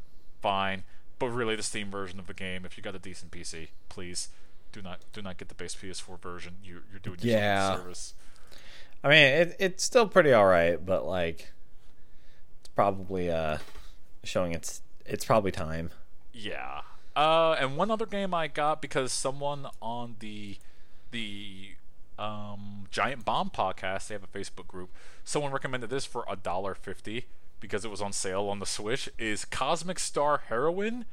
fine. But really, the Steam version of the game. If you got a decent PC, please do not do not get the base PS4 version. You, you're doing yourself Yeah. a service. I mean, it, it's still pretty all right, but like, it's probably uh showing its it's probably time. Yeah. Uh, and one other game I got because someone on the the um, Giant Bomb podcast, they have a Facebook group. Someone recommended this for a dollar fifty because it was on sale on the Switch. Is Cosmic Star Heroine?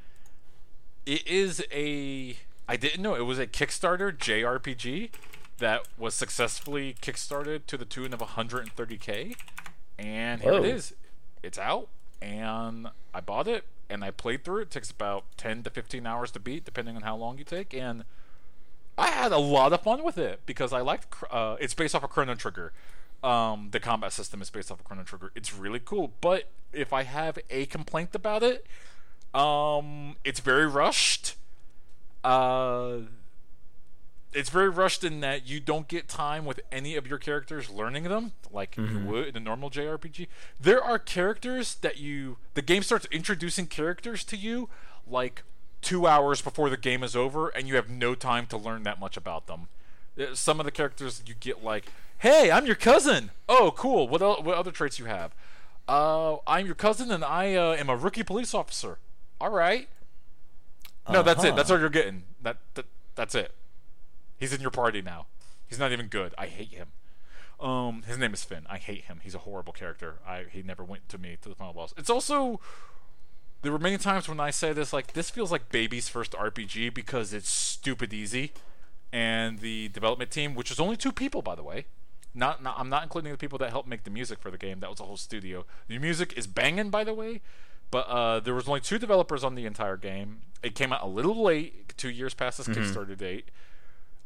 It is a I didn't know it was a Kickstarter JRPG that was successfully kickstarted to the tune of 130k, and here Whoa. it is. It's out, and I bought it and I played through it. It takes about 10 to 15 hours to beat, depending on how long you take, and I had a lot of fun with it because I liked. Uh, it's based off of Chrono Trigger. Um, the combat system is based off of Chrono Trigger. It's really cool, but if I have a complaint about it, um, it's very rushed. Uh, it's very rushed in that you don't get time with any of your characters learning them like you would in a normal JRPG. There are characters that you the game starts introducing characters to you like 2 hours before the game is over and you have no time to learn that much about them. Uh, Some of the characters you get like, "Hey, I'm your cousin." Oh, cool. What el- what other traits you have? Uh, I'm your cousin and I uh, am a rookie police officer. All right. No, that's it. Uh-huh. That's all you're getting. That, that that's it. He's in your party now. He's not even good. I hate him. Um, his name is Finn. I hate him. He's a horrible character. I he never went to me to the final boss. It's also there were many times when I say this like this feels like baby's first RPG because it's stupid easy, and the development team, which is only two people by the way, not, not I'm not including the people that helped make the music for the game. That was a whole studio. The music is banging by the way, but uh, there was only two developers on the entire game. It came out a little late, two years past its Kickstarter date.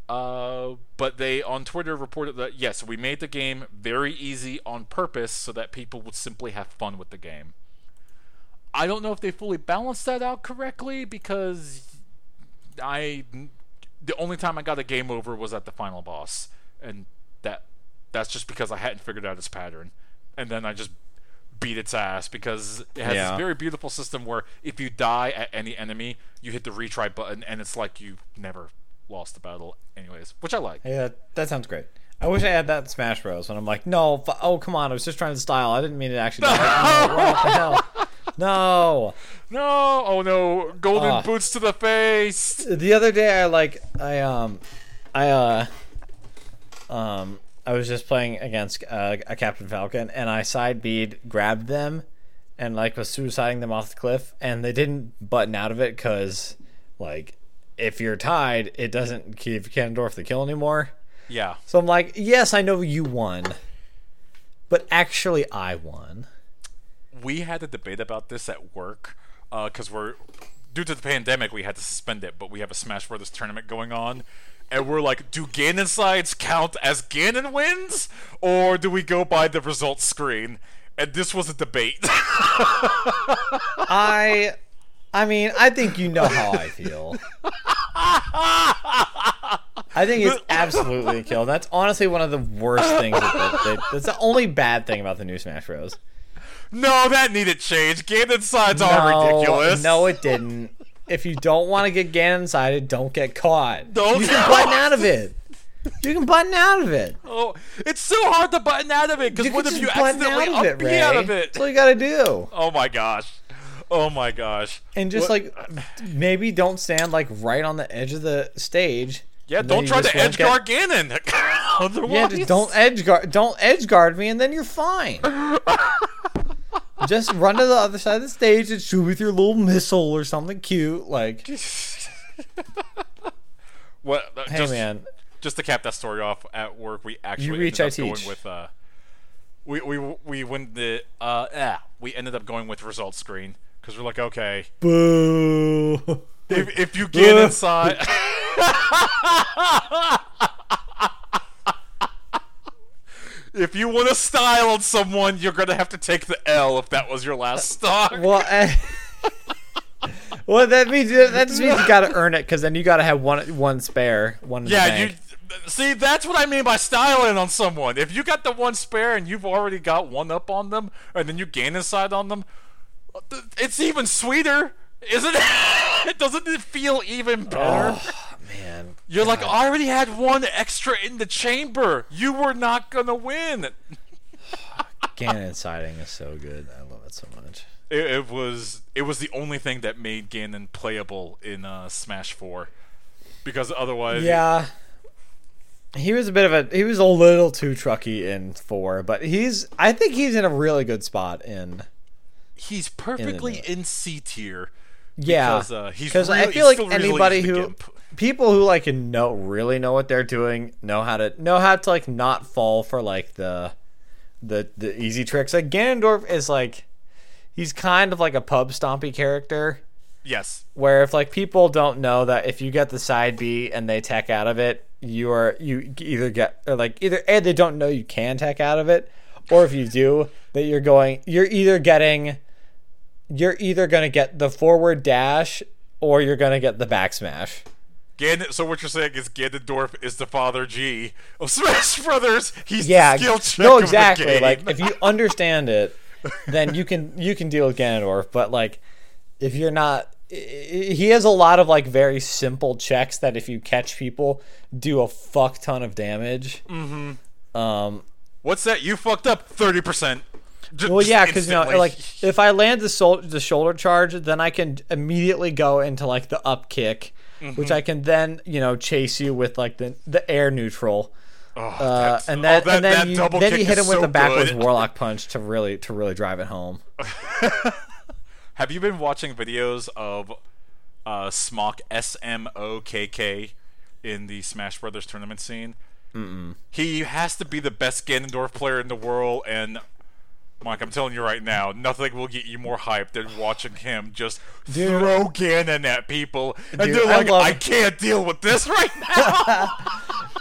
Uh, but they on Twitter reported that yes, we made the game very easy on purpose so that people would simply have fun with the game. I don't know if they fully balanced that out correctly because I the only time I got a game over was at the final boss, and that that's just because I hadn't figured out its pattern, and then I just beat its ass because it has Yeah. this very beautiful system where if you die at any enemy, you hit the retry button, and it's like you never lost the battle, anyways, which I like. Yeah, that sounds great. I wish I had that in Smash Bros. When I'm like, no, fu- oh come on, I was just trying to style. I didn't mean to actually. <laughs> No, what the hell? No. <laughs> No, oh no, golden Ah. boots to the face. The other day, I like, I um, I uh, um, I was just playing against uh, a Captain Falcon, and I side bead grabbed them, and like was suiciding them off the cliff, and they didn't button out of it because, like, if you're tied, it doesn't give Ganondorf the kill anymore. Yeah, So I'm like, yes, I know you won, but actually, I won. we had a debate about this at work because we're due to the pandemic we had to suspend it but we have a smash brothers tournament going on and we're like do ganon sides count as ganon wins or do we go by the results screen and this was a debate <laughs> I, I mean, I think you know how I feel. I think it's absolutely a kill. That's honestly one of the worst things. That, that- that's the only bad thing about the new Smash Bros. no that needed change ganon sides are ridiculous No, it didn't. If you don't want to get Ganon sided, don't get caught. Don't you get can button out of it. You can button out of it. oh it's so hard to button out of it because what if you button accidentally out of it, Ray. out of it That's all you gotta do. oh my gosh oh my gosh And just What- like maybe don't stand like right on the edge of the stage. yeah don't try to edge get- guard ganon <laughs> otherwise Yeah, just don't edge guard. Don't edge guard me, and then you're fine. <laughs> just run to the other side of the stage and shoot with your little missile or something cute. Like, <laughs> What? uh, hey just, man, just to cap that story off, at work we actually you reach, ended I up teach. going with uh, we we we went the uh yeah we ended up going with results screen because we're like okay boo. if if you get inside. <laughs> If you want to style on someone, you're gonna have to take the L if that was your last <laughs> stock. well, eh, <laughs> well, that means that just means you gotta earn it because then you gotta have one one spare. One. Yeah, you see. That's what I mean by styling on someone. If you got the one spare and you've already got one up on them, and then you gain inside on them, it's even sweeter, isn't it? <laughs> Doesn't it feel even better? Oh, man. You're like, I already had one extra in the chamber. You were not gonna win. Ganon siding is so good. I love it so much. It, it was it was the only thing that made Ganon playable in uh, Smash Four, because otherwise, Yeah. He was a bit of a he was a little too trucky in four, but he's I think he's in a really good spot in he's perfectly in C tier. Yeah because, uh, he's because I feel like still really anybody who gimp. people who like know really know what they're doing know how to know how to like not fall for like the the the easy tricks. Like Ganondorf is like he's kind of like a pub stompy character Yes. where if like people don't know that if you get the side B and they tech out of it, you are you either get or like either a they don't know you can tech out of it, or if you do that you're going you're either getting you're either gonna get the forward dash or you're gonna get the back smash. Gan- so what you're saying is Ganondorf is the father G of Smash Brothers. He's Yeah, skill check no, exactly. Like if you <laughs> understand it, then you can you can deal with Ganondorf. But like if you're not, he has a lot of like very simple checks that if you catch people, do a fuck ton of damage. Mm-hmm. Um. What's that? You fucked up thirty percent. Well, yeah, because you know, like if I land the sol- the shoulder charge, then I can immediately go into like the up kick, which I can then you know chase you with like the the air neutral. Oh, Uh, and oh, then that- and then that you, double then you hit him with so the backwards good. warlock <laughs> punch to really to really drive it home. <laughs> Have you been watching videos of uh, Smock S M O K K in the Smash Brothers tournament scene? Mm-mm. He has to be the best Ganondorf player in the world, and Mike, I'm telling you right now, nothing will get you more hyped than watching him just Dude. throw Ganon at people, and Dude, they're I like, love- I can't deal with this right <laughs> now.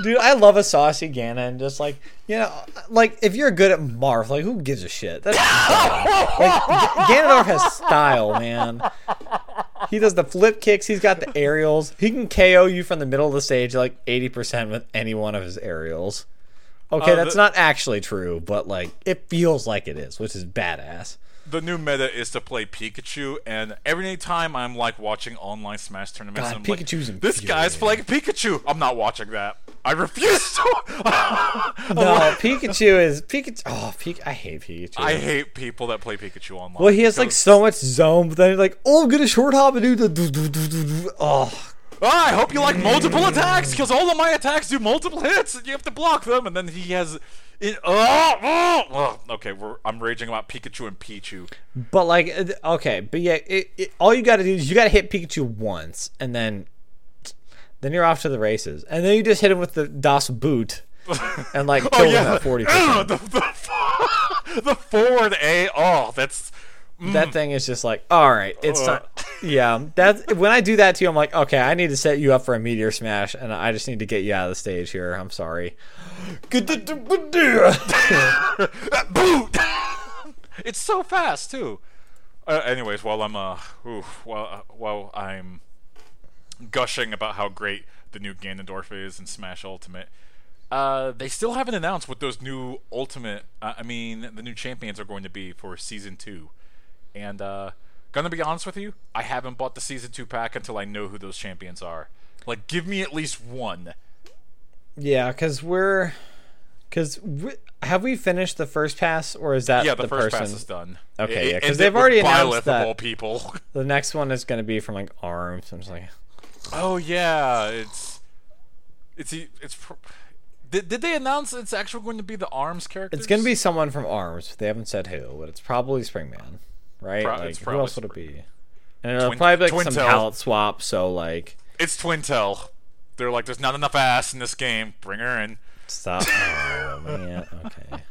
Dude, I love a saucy Ganon. Just like you know, like if you're good at Marth, like who gives a shit? That's <laughs> like Ganondorf has style, man. He does the flip kicks. He's got the aerials. He can KO you from the middle of the stage like eighty percent with any one of his aerials. Okay, Uh, that's the- not actually true, but like it feels like it is, which is badass. the new meta is to play Pikachu, and every time I'm like watching online Smash tournaments, God, I'm Pikachu's like, this guy's playing Pikachu. I'm not watching that. I refuse to. <laughs> No, Pikachu is Pikachu. Oh, Pik- I hate Pikachu. I hate people that play Pikachu online. well, he has like so much zone, but then he's like, oh, I'm gonna short hop and do the oh. Ah, I hope you like multiple attacks because all of my attacks do multiple hits, and you have to block them. And then he has. It, oh, oh, oh. Okay, we're, I'm raging about Pikachu and Pichu. But like, uh, okay, but yeah, it, it, all you got to do is you got to hit Pikachu once, and then then you're off to the races, and then you just hit him with the Das Boot, and like <laughs> kill Oh yeah, him at forty <laughs> Ugh, percent. the, the, <laughs> the forward A. Oh, that's That thing is just like, all right, it's time. Yeah, that's when I do that to you. I'm like, okay, I need to set you up for a meteor smash, and I just need to get you out of the stage here. I'm sorry. <laughs> it's so fast too. Uh, anyways, while I'm uh, oof, while uh, while I'm gushing about how great the new Ganondorf is in Smash Ultimate, uh, they still haven't announced what those new Ultimate. Uh, I mean, the new champions are going to be for Season Two, and uh, gonna be honest with you, I haven't bought the Season Two pack until I know who those champions are. Like, give me at least one. Yeah, because we're because we, have we finished the first pass, or is that Yeah, the, the first person? pass is done. Okay, It- yeah, because they've already announced that- all people. <laughs> The next one is going to be from like arms. I'm just like, Oh yeah, it's it's it's. Did, did they announce it's actually going to be the Arms character? It's gonna be someone from Arms. They haven't said who, but it's probably Springman, right? Pro- like, it's who else would it be? And it'll Twin- probably be like some palette swap. So like, It's Twintelle. They're like, there's not enough ass in this game. Bring her in. stop. oh man. Okay.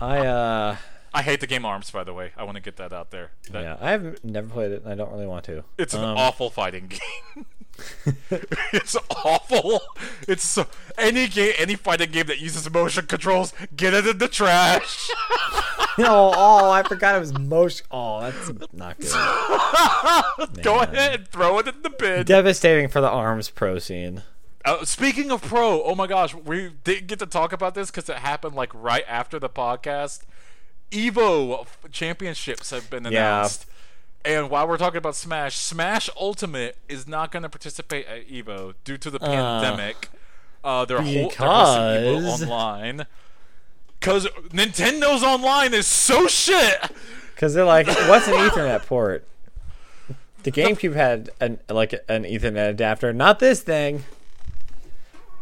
I uh I hate the game Arms, by the way. I want to get that out there. That- yeah, I've never played it. and I don't really want to. It's an Um, awful fighting <laughs> game. <laughs> it's awful. It's so, any game, any fighting game that uses motion controls, get it in the trash. <laughs> oh, oh, I forgot it was motion. Oh, that's not good. <laughs> Go ahead and throw it in the bin. Devastating for the Arms pro scene. Uh, speaking of pro, oh my gosh, we didn't get to talk about this because it happened like right after the podcast. Evo championships have been Yeah. And while we're talking about Smash, Smash Ultimate is not going to participate at Evo due to the pandemic. Uh, they're, they're hosting Evo Because- online. Because Nintendo's online is so shit. Because they're like, what's an Ethernet port? The GameCube had an like an Ethernet adapter, not this thing.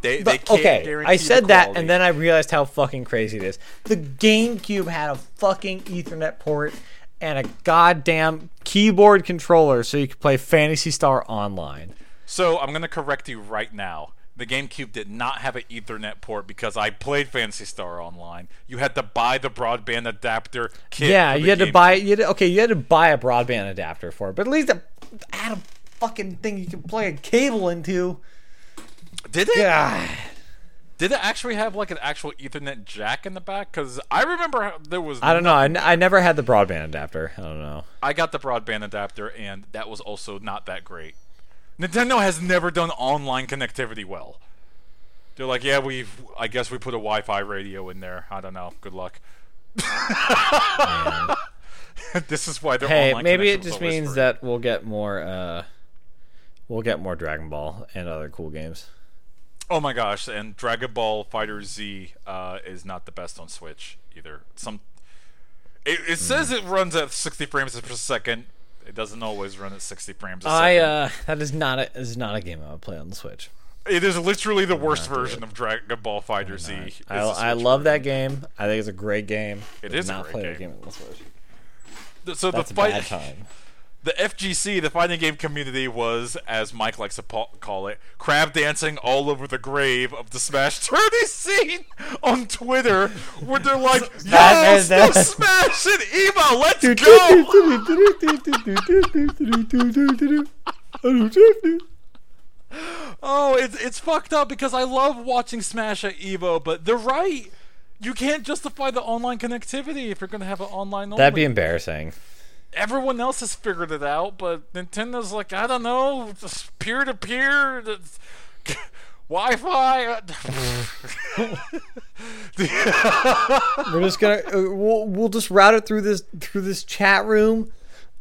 They, they can't okay, I said that, and then I realized how fucking crazy it is. The GameCube had a fucking Ethernet port and a goddamn keyboard controller, so you could play Phantasy Star Online. So I'm gonna correct you right now. The GameCube did not have an Ethernet port because I played Phantasy Star Online. You had to buy the broadband adapter kit. Yeah, you had to buy. You had okay, you had to buy a broadband adapter for it, but at least it had a fucking thing you can play a cable into. Did it? God. Did it actually have like an actual Ethernet jack in the back? Because I remember there was. I don't know. I, n- I never had the broadband adapter. I don't know. I got the broadband adapter, and that was also not that great. Nintendo has never done online connectivity well. They're like, yeah, we. have I guess we put a Wi-Fi radio in there. I don't know. Good luck. <laughs> this is why they're. Hey, online maybe it just means free. that we'll get more. uh We'll get more Dragon Ball and other cool games. Oh my gosh! And Dragon Ball FighterZ uh, is not the best on Switch either. Some it, it says it runs at 60 frames per second. It doesn't always run at 60 frames a I second. uh that is not a is not a game I would play on the Switch. It is literally the worst version of Dragon Ball FighterZ. is I, the I Switch love that game. I think it's a great game. It is a not great played game. on the Switch. So That's the a fight, bad time. <laughs> the FGC, the fighting game community, was, as Mike likes to pa- call it, crab dancing all over the grave of the Smash Tourney scene on Twitter, where they're like, "Yo, That- still that- Smash and Evo, let's go!" Oh, it's it's fucked up because I love watching Smash at Evo, but they're right. You can't justify the online connectivity if you're gonna have an online. That'd be embarrassing. Everyone else has figured it out, but Nintendo's like, I don't know, peer to peer, Wi-Fi. <laughs> We're just gonna uh, we'll, we'll just route it through this through this chat room.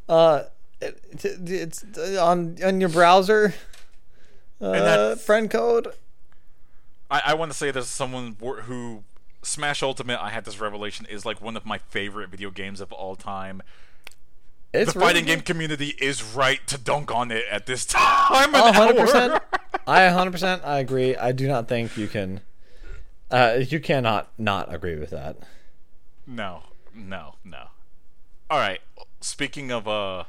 Uh, it, it's on on your browser. Uh, friend code. I, I want to say there's someone who Smash Ultimate. I had this revelation is like one of my favorite video games of all time. It's the really fighting good. game community is right to dunk on it at this <laughs> time. A An hundred hour. percent. I a hundred percent. I agree. I do not think you can. Uh, you cannot not agree with that. No, no, no. All right. Speaking of uh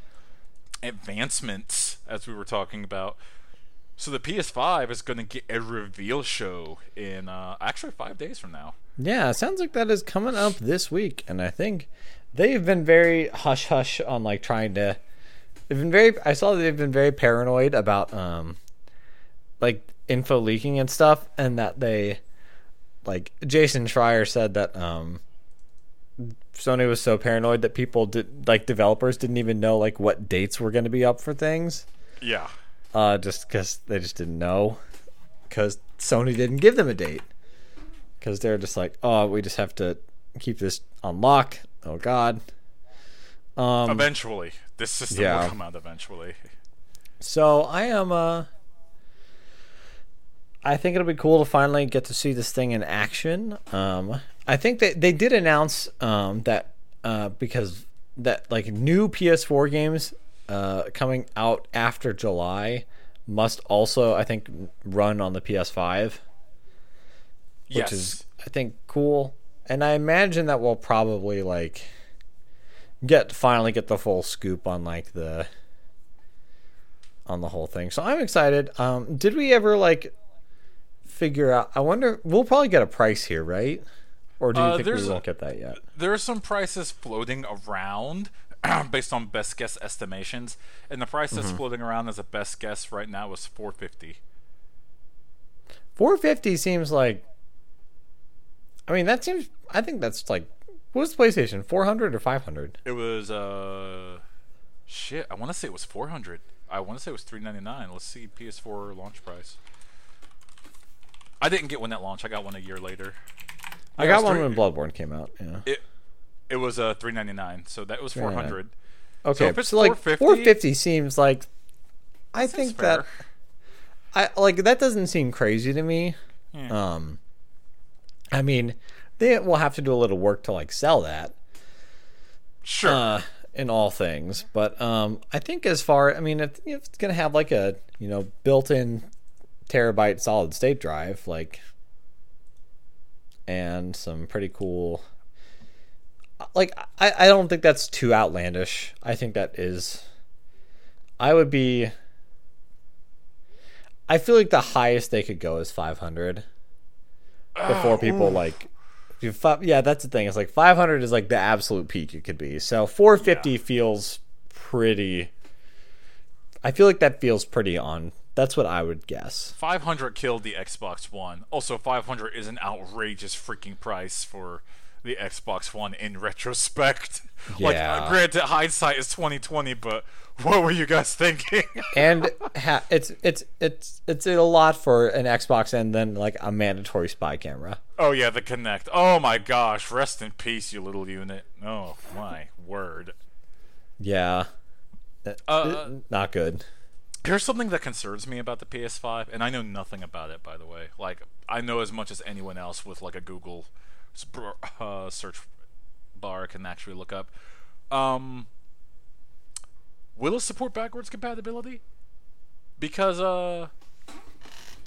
advancements, as we were talking about, so the PS5 is going to get a reveal show in uh, actually five days from now. Yeah, sounds like that is coming up this week, and I think they've been very hush hush on like trying to. They've been very. I saw that they've been very paranoid about um, like info leaking and stuff, and that they, like Jason Schreier said that um, Sony was so paranoid that people did like developers didn't even know like what dates were going to be up for things, Yeah. uh, just because they just didn't know, because Sony didn't give them a date because they're just like, oh, we just have to keep this on lock. Oh God. Um, Eventually, this system yeah. will come out eventually. so I am. Uh, I think it'll be cool to finally get to see this thing in action. Um, I think that they did announce um, that uh, because that like new PS4 games uh, coming out after July must also I think run on the PS5. which Yes. is I think cool. And I imagine that we'll probably like get finally get the full scoop on like the on the whole thing. So I'm excited. Um did we ever like figure out I wonder we'll probably get a price here, right? Or do you Uh, think we won't get that yet? there are some prices floating around <clears throat> based on best guess estimations, and the price Mm-hmm. that's floating around as a best guess right now is 450. 450 seems like I mean that seems I think that's like what's PlayStation 400 or 500? It was uh shit, I want to say it was 400. I want to say it was 399. Let's see PS4 launch price. I didn't get one at launch. I got one a year later. I got one three- when Bloodborne came out, yeah. It it was uh 399. So that was 400. Okay, if it's so like 450 450 seems like I think fair. that I like that doesn't seem crazy to me. Yeah. Um I mean, they will have to do a little work to like sell that Sure. uh in all things, but um I think as far I mean if, if it's going to have like a, you know, built-in terabyte solid state drive like and some pretty cool like I, I don't think that's too outlandish. I think that is I would be I feel like the highest they could go is 500 before <sighs> people like yeah, that's the thing. It's like 500 is like the absolute peak it could be. So 450 feels pretty I feel like that feels pretty on. That's what I would guess. 500 killed the Xbox One. Also, 500 is an outrageous freaking price for the Xbox One in retrospect. <laughs> Like, Yeah. uh, granted, hindsight is 2020, but what were you guys thinking? <laughs> And ha- it's it's it's it's a lot for an Xbox and then like a mandatory spy camera. oh yeah, the Kinect. Oh my gosh, rest in peace, you little unit. Oh my word. Yeah. Uh, Not good. Here's something that concerns me about the PS5, and I know nothing about it, by the way. Like, I know as much as anyone else with like a Google uh, search bar can actually look up. Um, will it support backwards compatibility? Because uh,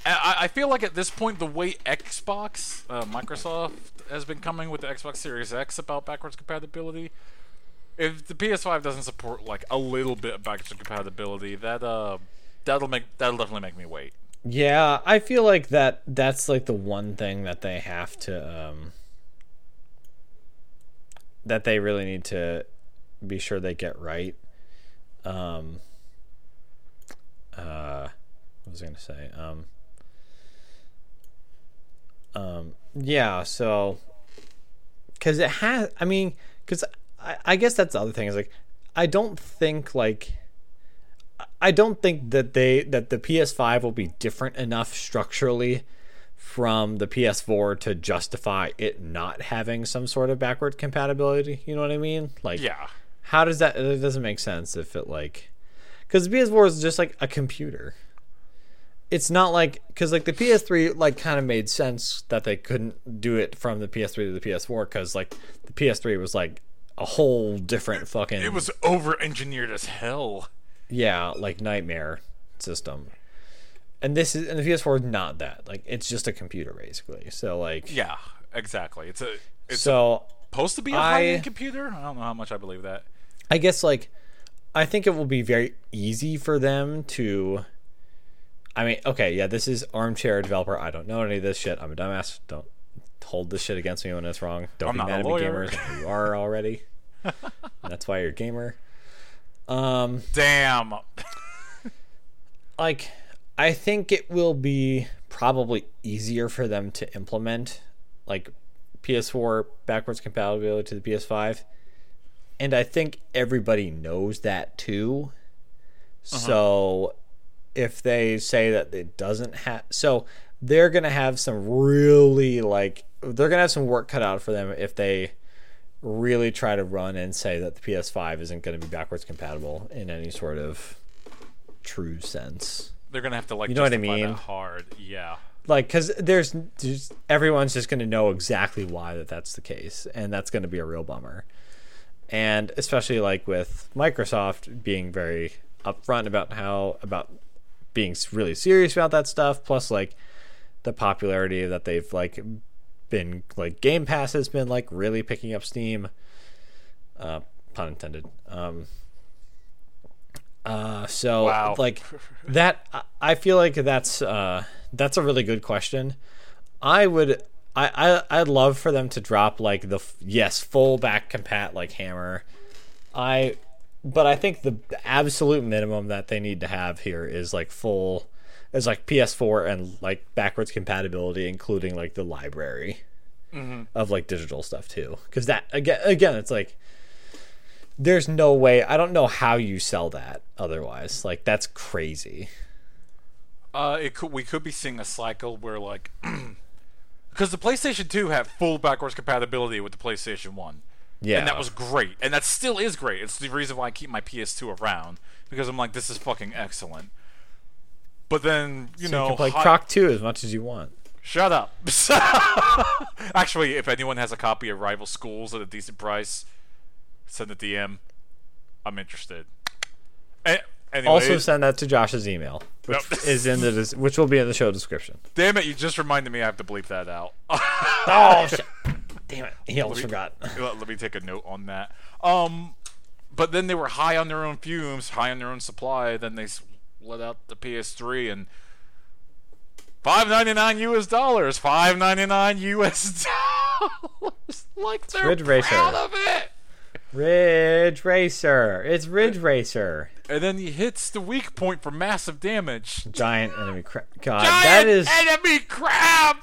I, I feel like at this point, the way Xbox, uh, Microsoft has been coming with the Xbox Series X about backwards compatibility. If the PS5 doesn't support like a little bit of backwards compatibility, that uh, that'll make that'll definitely make me wait. Yeah, I feel like that that's like the one thing that they have to um that they really need to be sure they get right. Um uh what was I going to say? Um um yeah, so cuz it has I mean cuz I, I guess that's the other thing is like I don't think like I don't think that they that the PS5 will be different enough structurally from the PS4 to justify it not having some sort of backward compatibility. You know what I mean? Like, Yeah. how does that? It doesn't make sense if it like, because the PS4 is just like a computer. It's not like because like the PS3 like kind of made sense that they couldn't do it from the PS3 to the PS4 because like the PS3 was like a whole different fucking It was over engineered as hell. yeah, like nightmare system. And this is and the PS4 is not that. Like it's just a computer basically. So like Yeah, exactly. It's a it's so supposed to be a high-end computer. I don't know how much I believe that. I guess like I think it will be very easy for them to I mean, okay, yeah, this is armchair developer. I don't know any of this shit. I'm a dumbass. Don't hold this shit against me when it's wrong. Don't I'm be mad at me, gamers. <laughs> You are already. That's why you're a gamer. Um, Damn. like I think it will be probably easier for them to implement like PS4 backwards compatibility to the PS5. And I think everybody knows that too. Uh-huh. So if they say that it doesn't have so they're going to have some really like they're going to have some work cut out for them if they really try to run and say that the PS5 isn't going to be backwards compatible in any sort of true sense. They're gonna have to like You know what I mean? hard. Yeah. like because there's just everyone's just going to know exactly why that that's the case and that's going to be a real bummer and especially like with microsoft being very upfront about how about being really serious about that stuff plus like the popularity that they've like been like game pass has been like really picking up steam uh pun intended um uh so Wow. like that I- feel like that's uh that's a really good question. I would i i i'd love for them to drop like the yes full back compat like hammer. I but i think the absolute minimum that they need to have here is like full is like ps4 and like backwards compatibility including like the library of like digital stuff too. Because that again again it's like there's no way i don't know how you sell that otherwise like that's crazy Uh, it could we could be seeing a cycle where like, <clears throat> because the PlayStation 2 had full backwards compatibility with the PlayStation 1. yeah And that was great. And that still is great. It's the reason why I keep my PS2 around. Because I'm like, this is fucking excellent. But then, you So know. you can play hi- croc 2 as much as you want Shut up. <laughs> Actually, if anyone has a copy of Rival Schools at a decent price, send a DM. I'm interested. Anyways, also send that to josh's email which Nope. is in the which will be in the show description damn it, you just reminded me I have to bleep that out. <laughs> oh <laughs> shit damn it he almost forgot <laughs> let, let me take a note on that. Um, but then they were high on their own fumes, high on their own supply. Then they let out the PS3 and five ninety nine U.S. dollars, five ninety nine U.S. dollars. like they're Ridge Racer. proud of it. Ridge racer it's ridge racer And then he hits the weak point for massive damage. giant enemy crab god Giant that is enemy crab.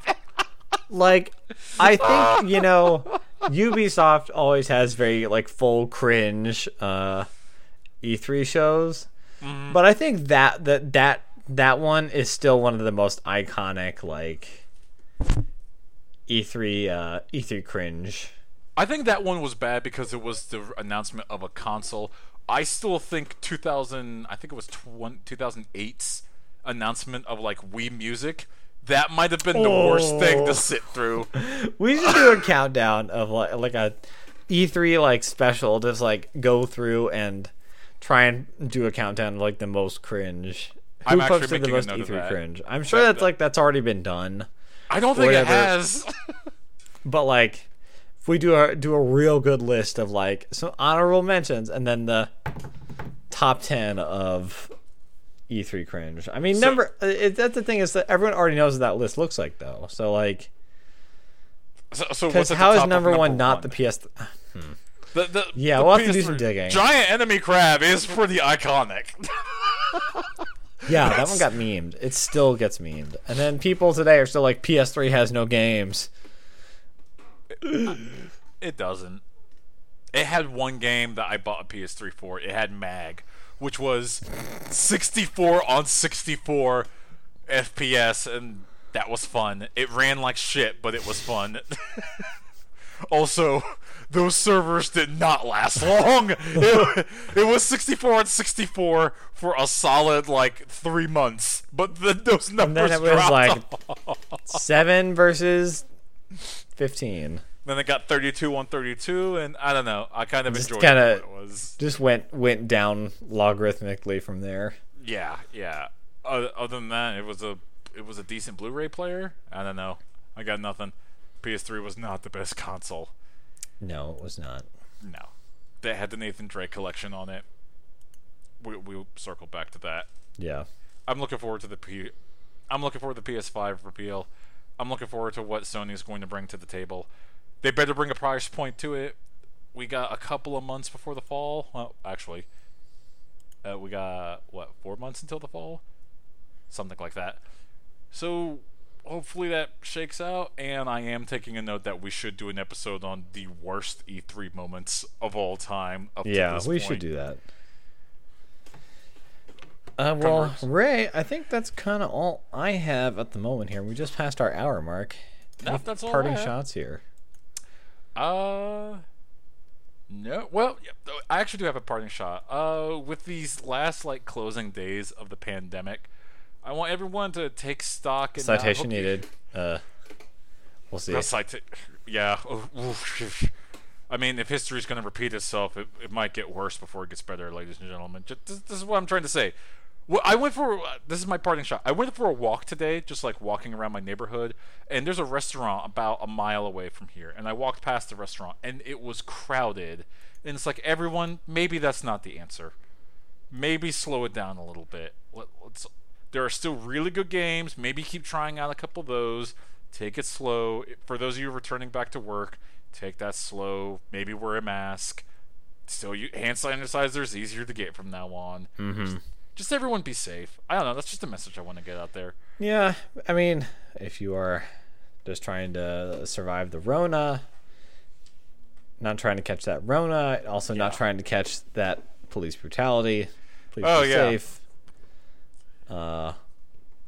like I <laughs> think you know Ubisoft always has very like full cringe uh E3 shows. But I think that that that that one is still one of the most iconic like E3 uh E3 cringe. I think that one was bad because it was the announcement of a console. I still think 2000, I think it was 20, 2008's announcement of like Wii Music. That might have been the worst thing Oh. to sit through. <laughs> We should do a countdown of like like a E3 like special just like go through and try and do a countdown of like the most cringe Who I'm actually posted the most E3 cringe? I'm sure That- that's that- like that's already been done. I don't think it has. But like, if we do a do a real good list of like some honorable mentions, and then the top ten of E3 cringe. I mean, So- number uh, it, that's the thing is that everyone already knows what that list looks like, though. So like, so, so what's at the how is of number, one number not the PS? The, the, Yeah, the we'll have to do PS3 some digging. Giant enemy crab is pretty iconic. Yeah, that one got memed. It still gets memed, and then people today are still like PS3 has no games. It doesn't. It had one game that I bought a PS3 for. It had Mag, which was 64 on 64 FPS, and that was fun. It ran like shit, but it was fun. <laughs> also, those servers did not last <laughs> long. it, it was 64 on 64 for a solid like three months, but the, those numbers then it was like- <laughs> off. Seven versus fifteen. Then it got 32 on 32, and I don't know. I kind of Just enjoyed kinda- it. It was Just went went down logarithmically from there. yeah, yeah. Other, other than that, it was a it was a decent Blu-ray player. I don't know. I got nothing. PS3 was not the best console. No, it was not. No, they had the Nathan Drake collection on it. We we'll circle back to that. Yeah. I'm looking forward to the P. I'm looking forward to the PS5 reveal. I'm looking forward to what Sony is going to bring to the table. They better bring a price point to it. We got a couple of months before the fall. Well, actually, uh, we got what four months until the fall, something like that. So hopefully that shakes out. And I am taking a note that we should do an episode on the worst E3 moments of all time. Up to Yeah, this we point. should do that. Uh, well, Converse. Ray, I think that's kind of all I have at the moment here. We just passed our hour mark. No, that's all I parting have. shots here. Uh, no. Well, I actually do have a parting shot. Uh, with these last like closing days of the pandemic, I want everyone to take stock. And Citation uh, needed. Uh, we'll see. Cita- yeah. I mean, if history is going to repeat itself, it, it might get worse before it gets better, ladies and gentlemen. Just, this, this is what I'm trying to say. I went for uh, this is my parting shot. I went for a walk today, just like walking around my neighborhood, and there's a restaurant about a mile away from here, and I walked past the restaurant, and it was crowded, and it's like everyone. Maybe that's not the answer. Maybe slow it down a little bit. Let, let's. There are still really good games. Maybe keep trying out a couple of those. Take it slow. For those of you returning back to work, take that slow. Maybe wear a mask. Still, you hand sanitizer is easier to get from now on. Mm-hmm. Just everyone be safe. I don't know. That's just a message I want to get out there. Yeah, I mean, if you are just trying to survive the Rona, not trying to catch that Rona, also not trying to catch that police brutality, please Oh, be yeah. safe. Uh,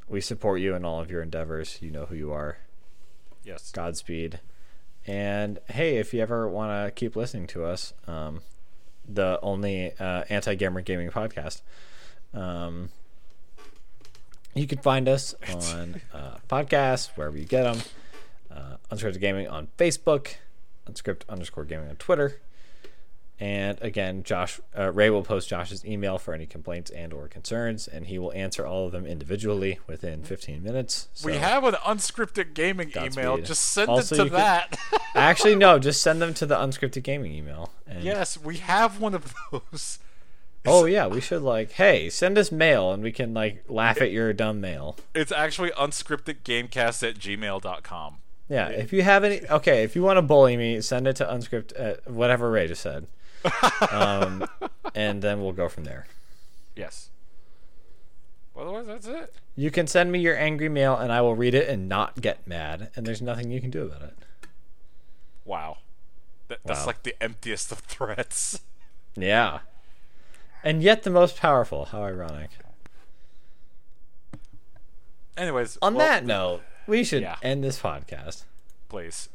we support you in all of your endeavors. You know who you are. Yes. Godspeed. And hey, if you ever want to keep listening to us, um, the only uh, anti gamer gaming podcast, um, you can find us on uh, podcasts wherever you get them. Uh, Unscripted Gaming on Facebook, Unscript underscore Gaming on Twitter, and again, Josh uh, Ray will post Josh's email for any complaints and or concerns, and he will answer all of them individually within 15 minutes. We have an unscripted gaming Godspeed. email. Just send Also, it to that. Actually, no. Just send them to the unscripted gaming email. Yes, we have one of those. Oh yeah, we should like, hey, send us mail, and we can like laugh at your dumb mail. It's actually unscriptedgamecast at gmail.com. Yeah. If you have any, okay, if you want to bully me, send it to unscript, uh, whatever Ray just said, <laughs> um, and then we'll go from there. Yes. Otherwise, that's it. You can send me your angry mail, and I will read it and not get mad. And there's nothing you can do about it. Wow. That, that's Wow. like the emptiest of threats. Yeah. And yet the most powerful. How ironic. Anyways, On well, that note, we should Yeah. end this podcast. please.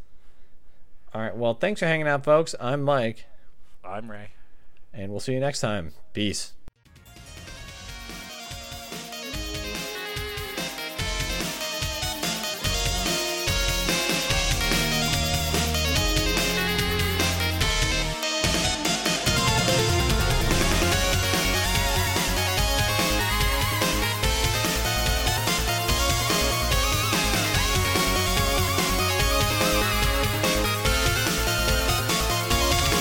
All right. Well, thanks for hanging out, folks. I'm Mike, I'm Ray. and we'll see you next time. Peace.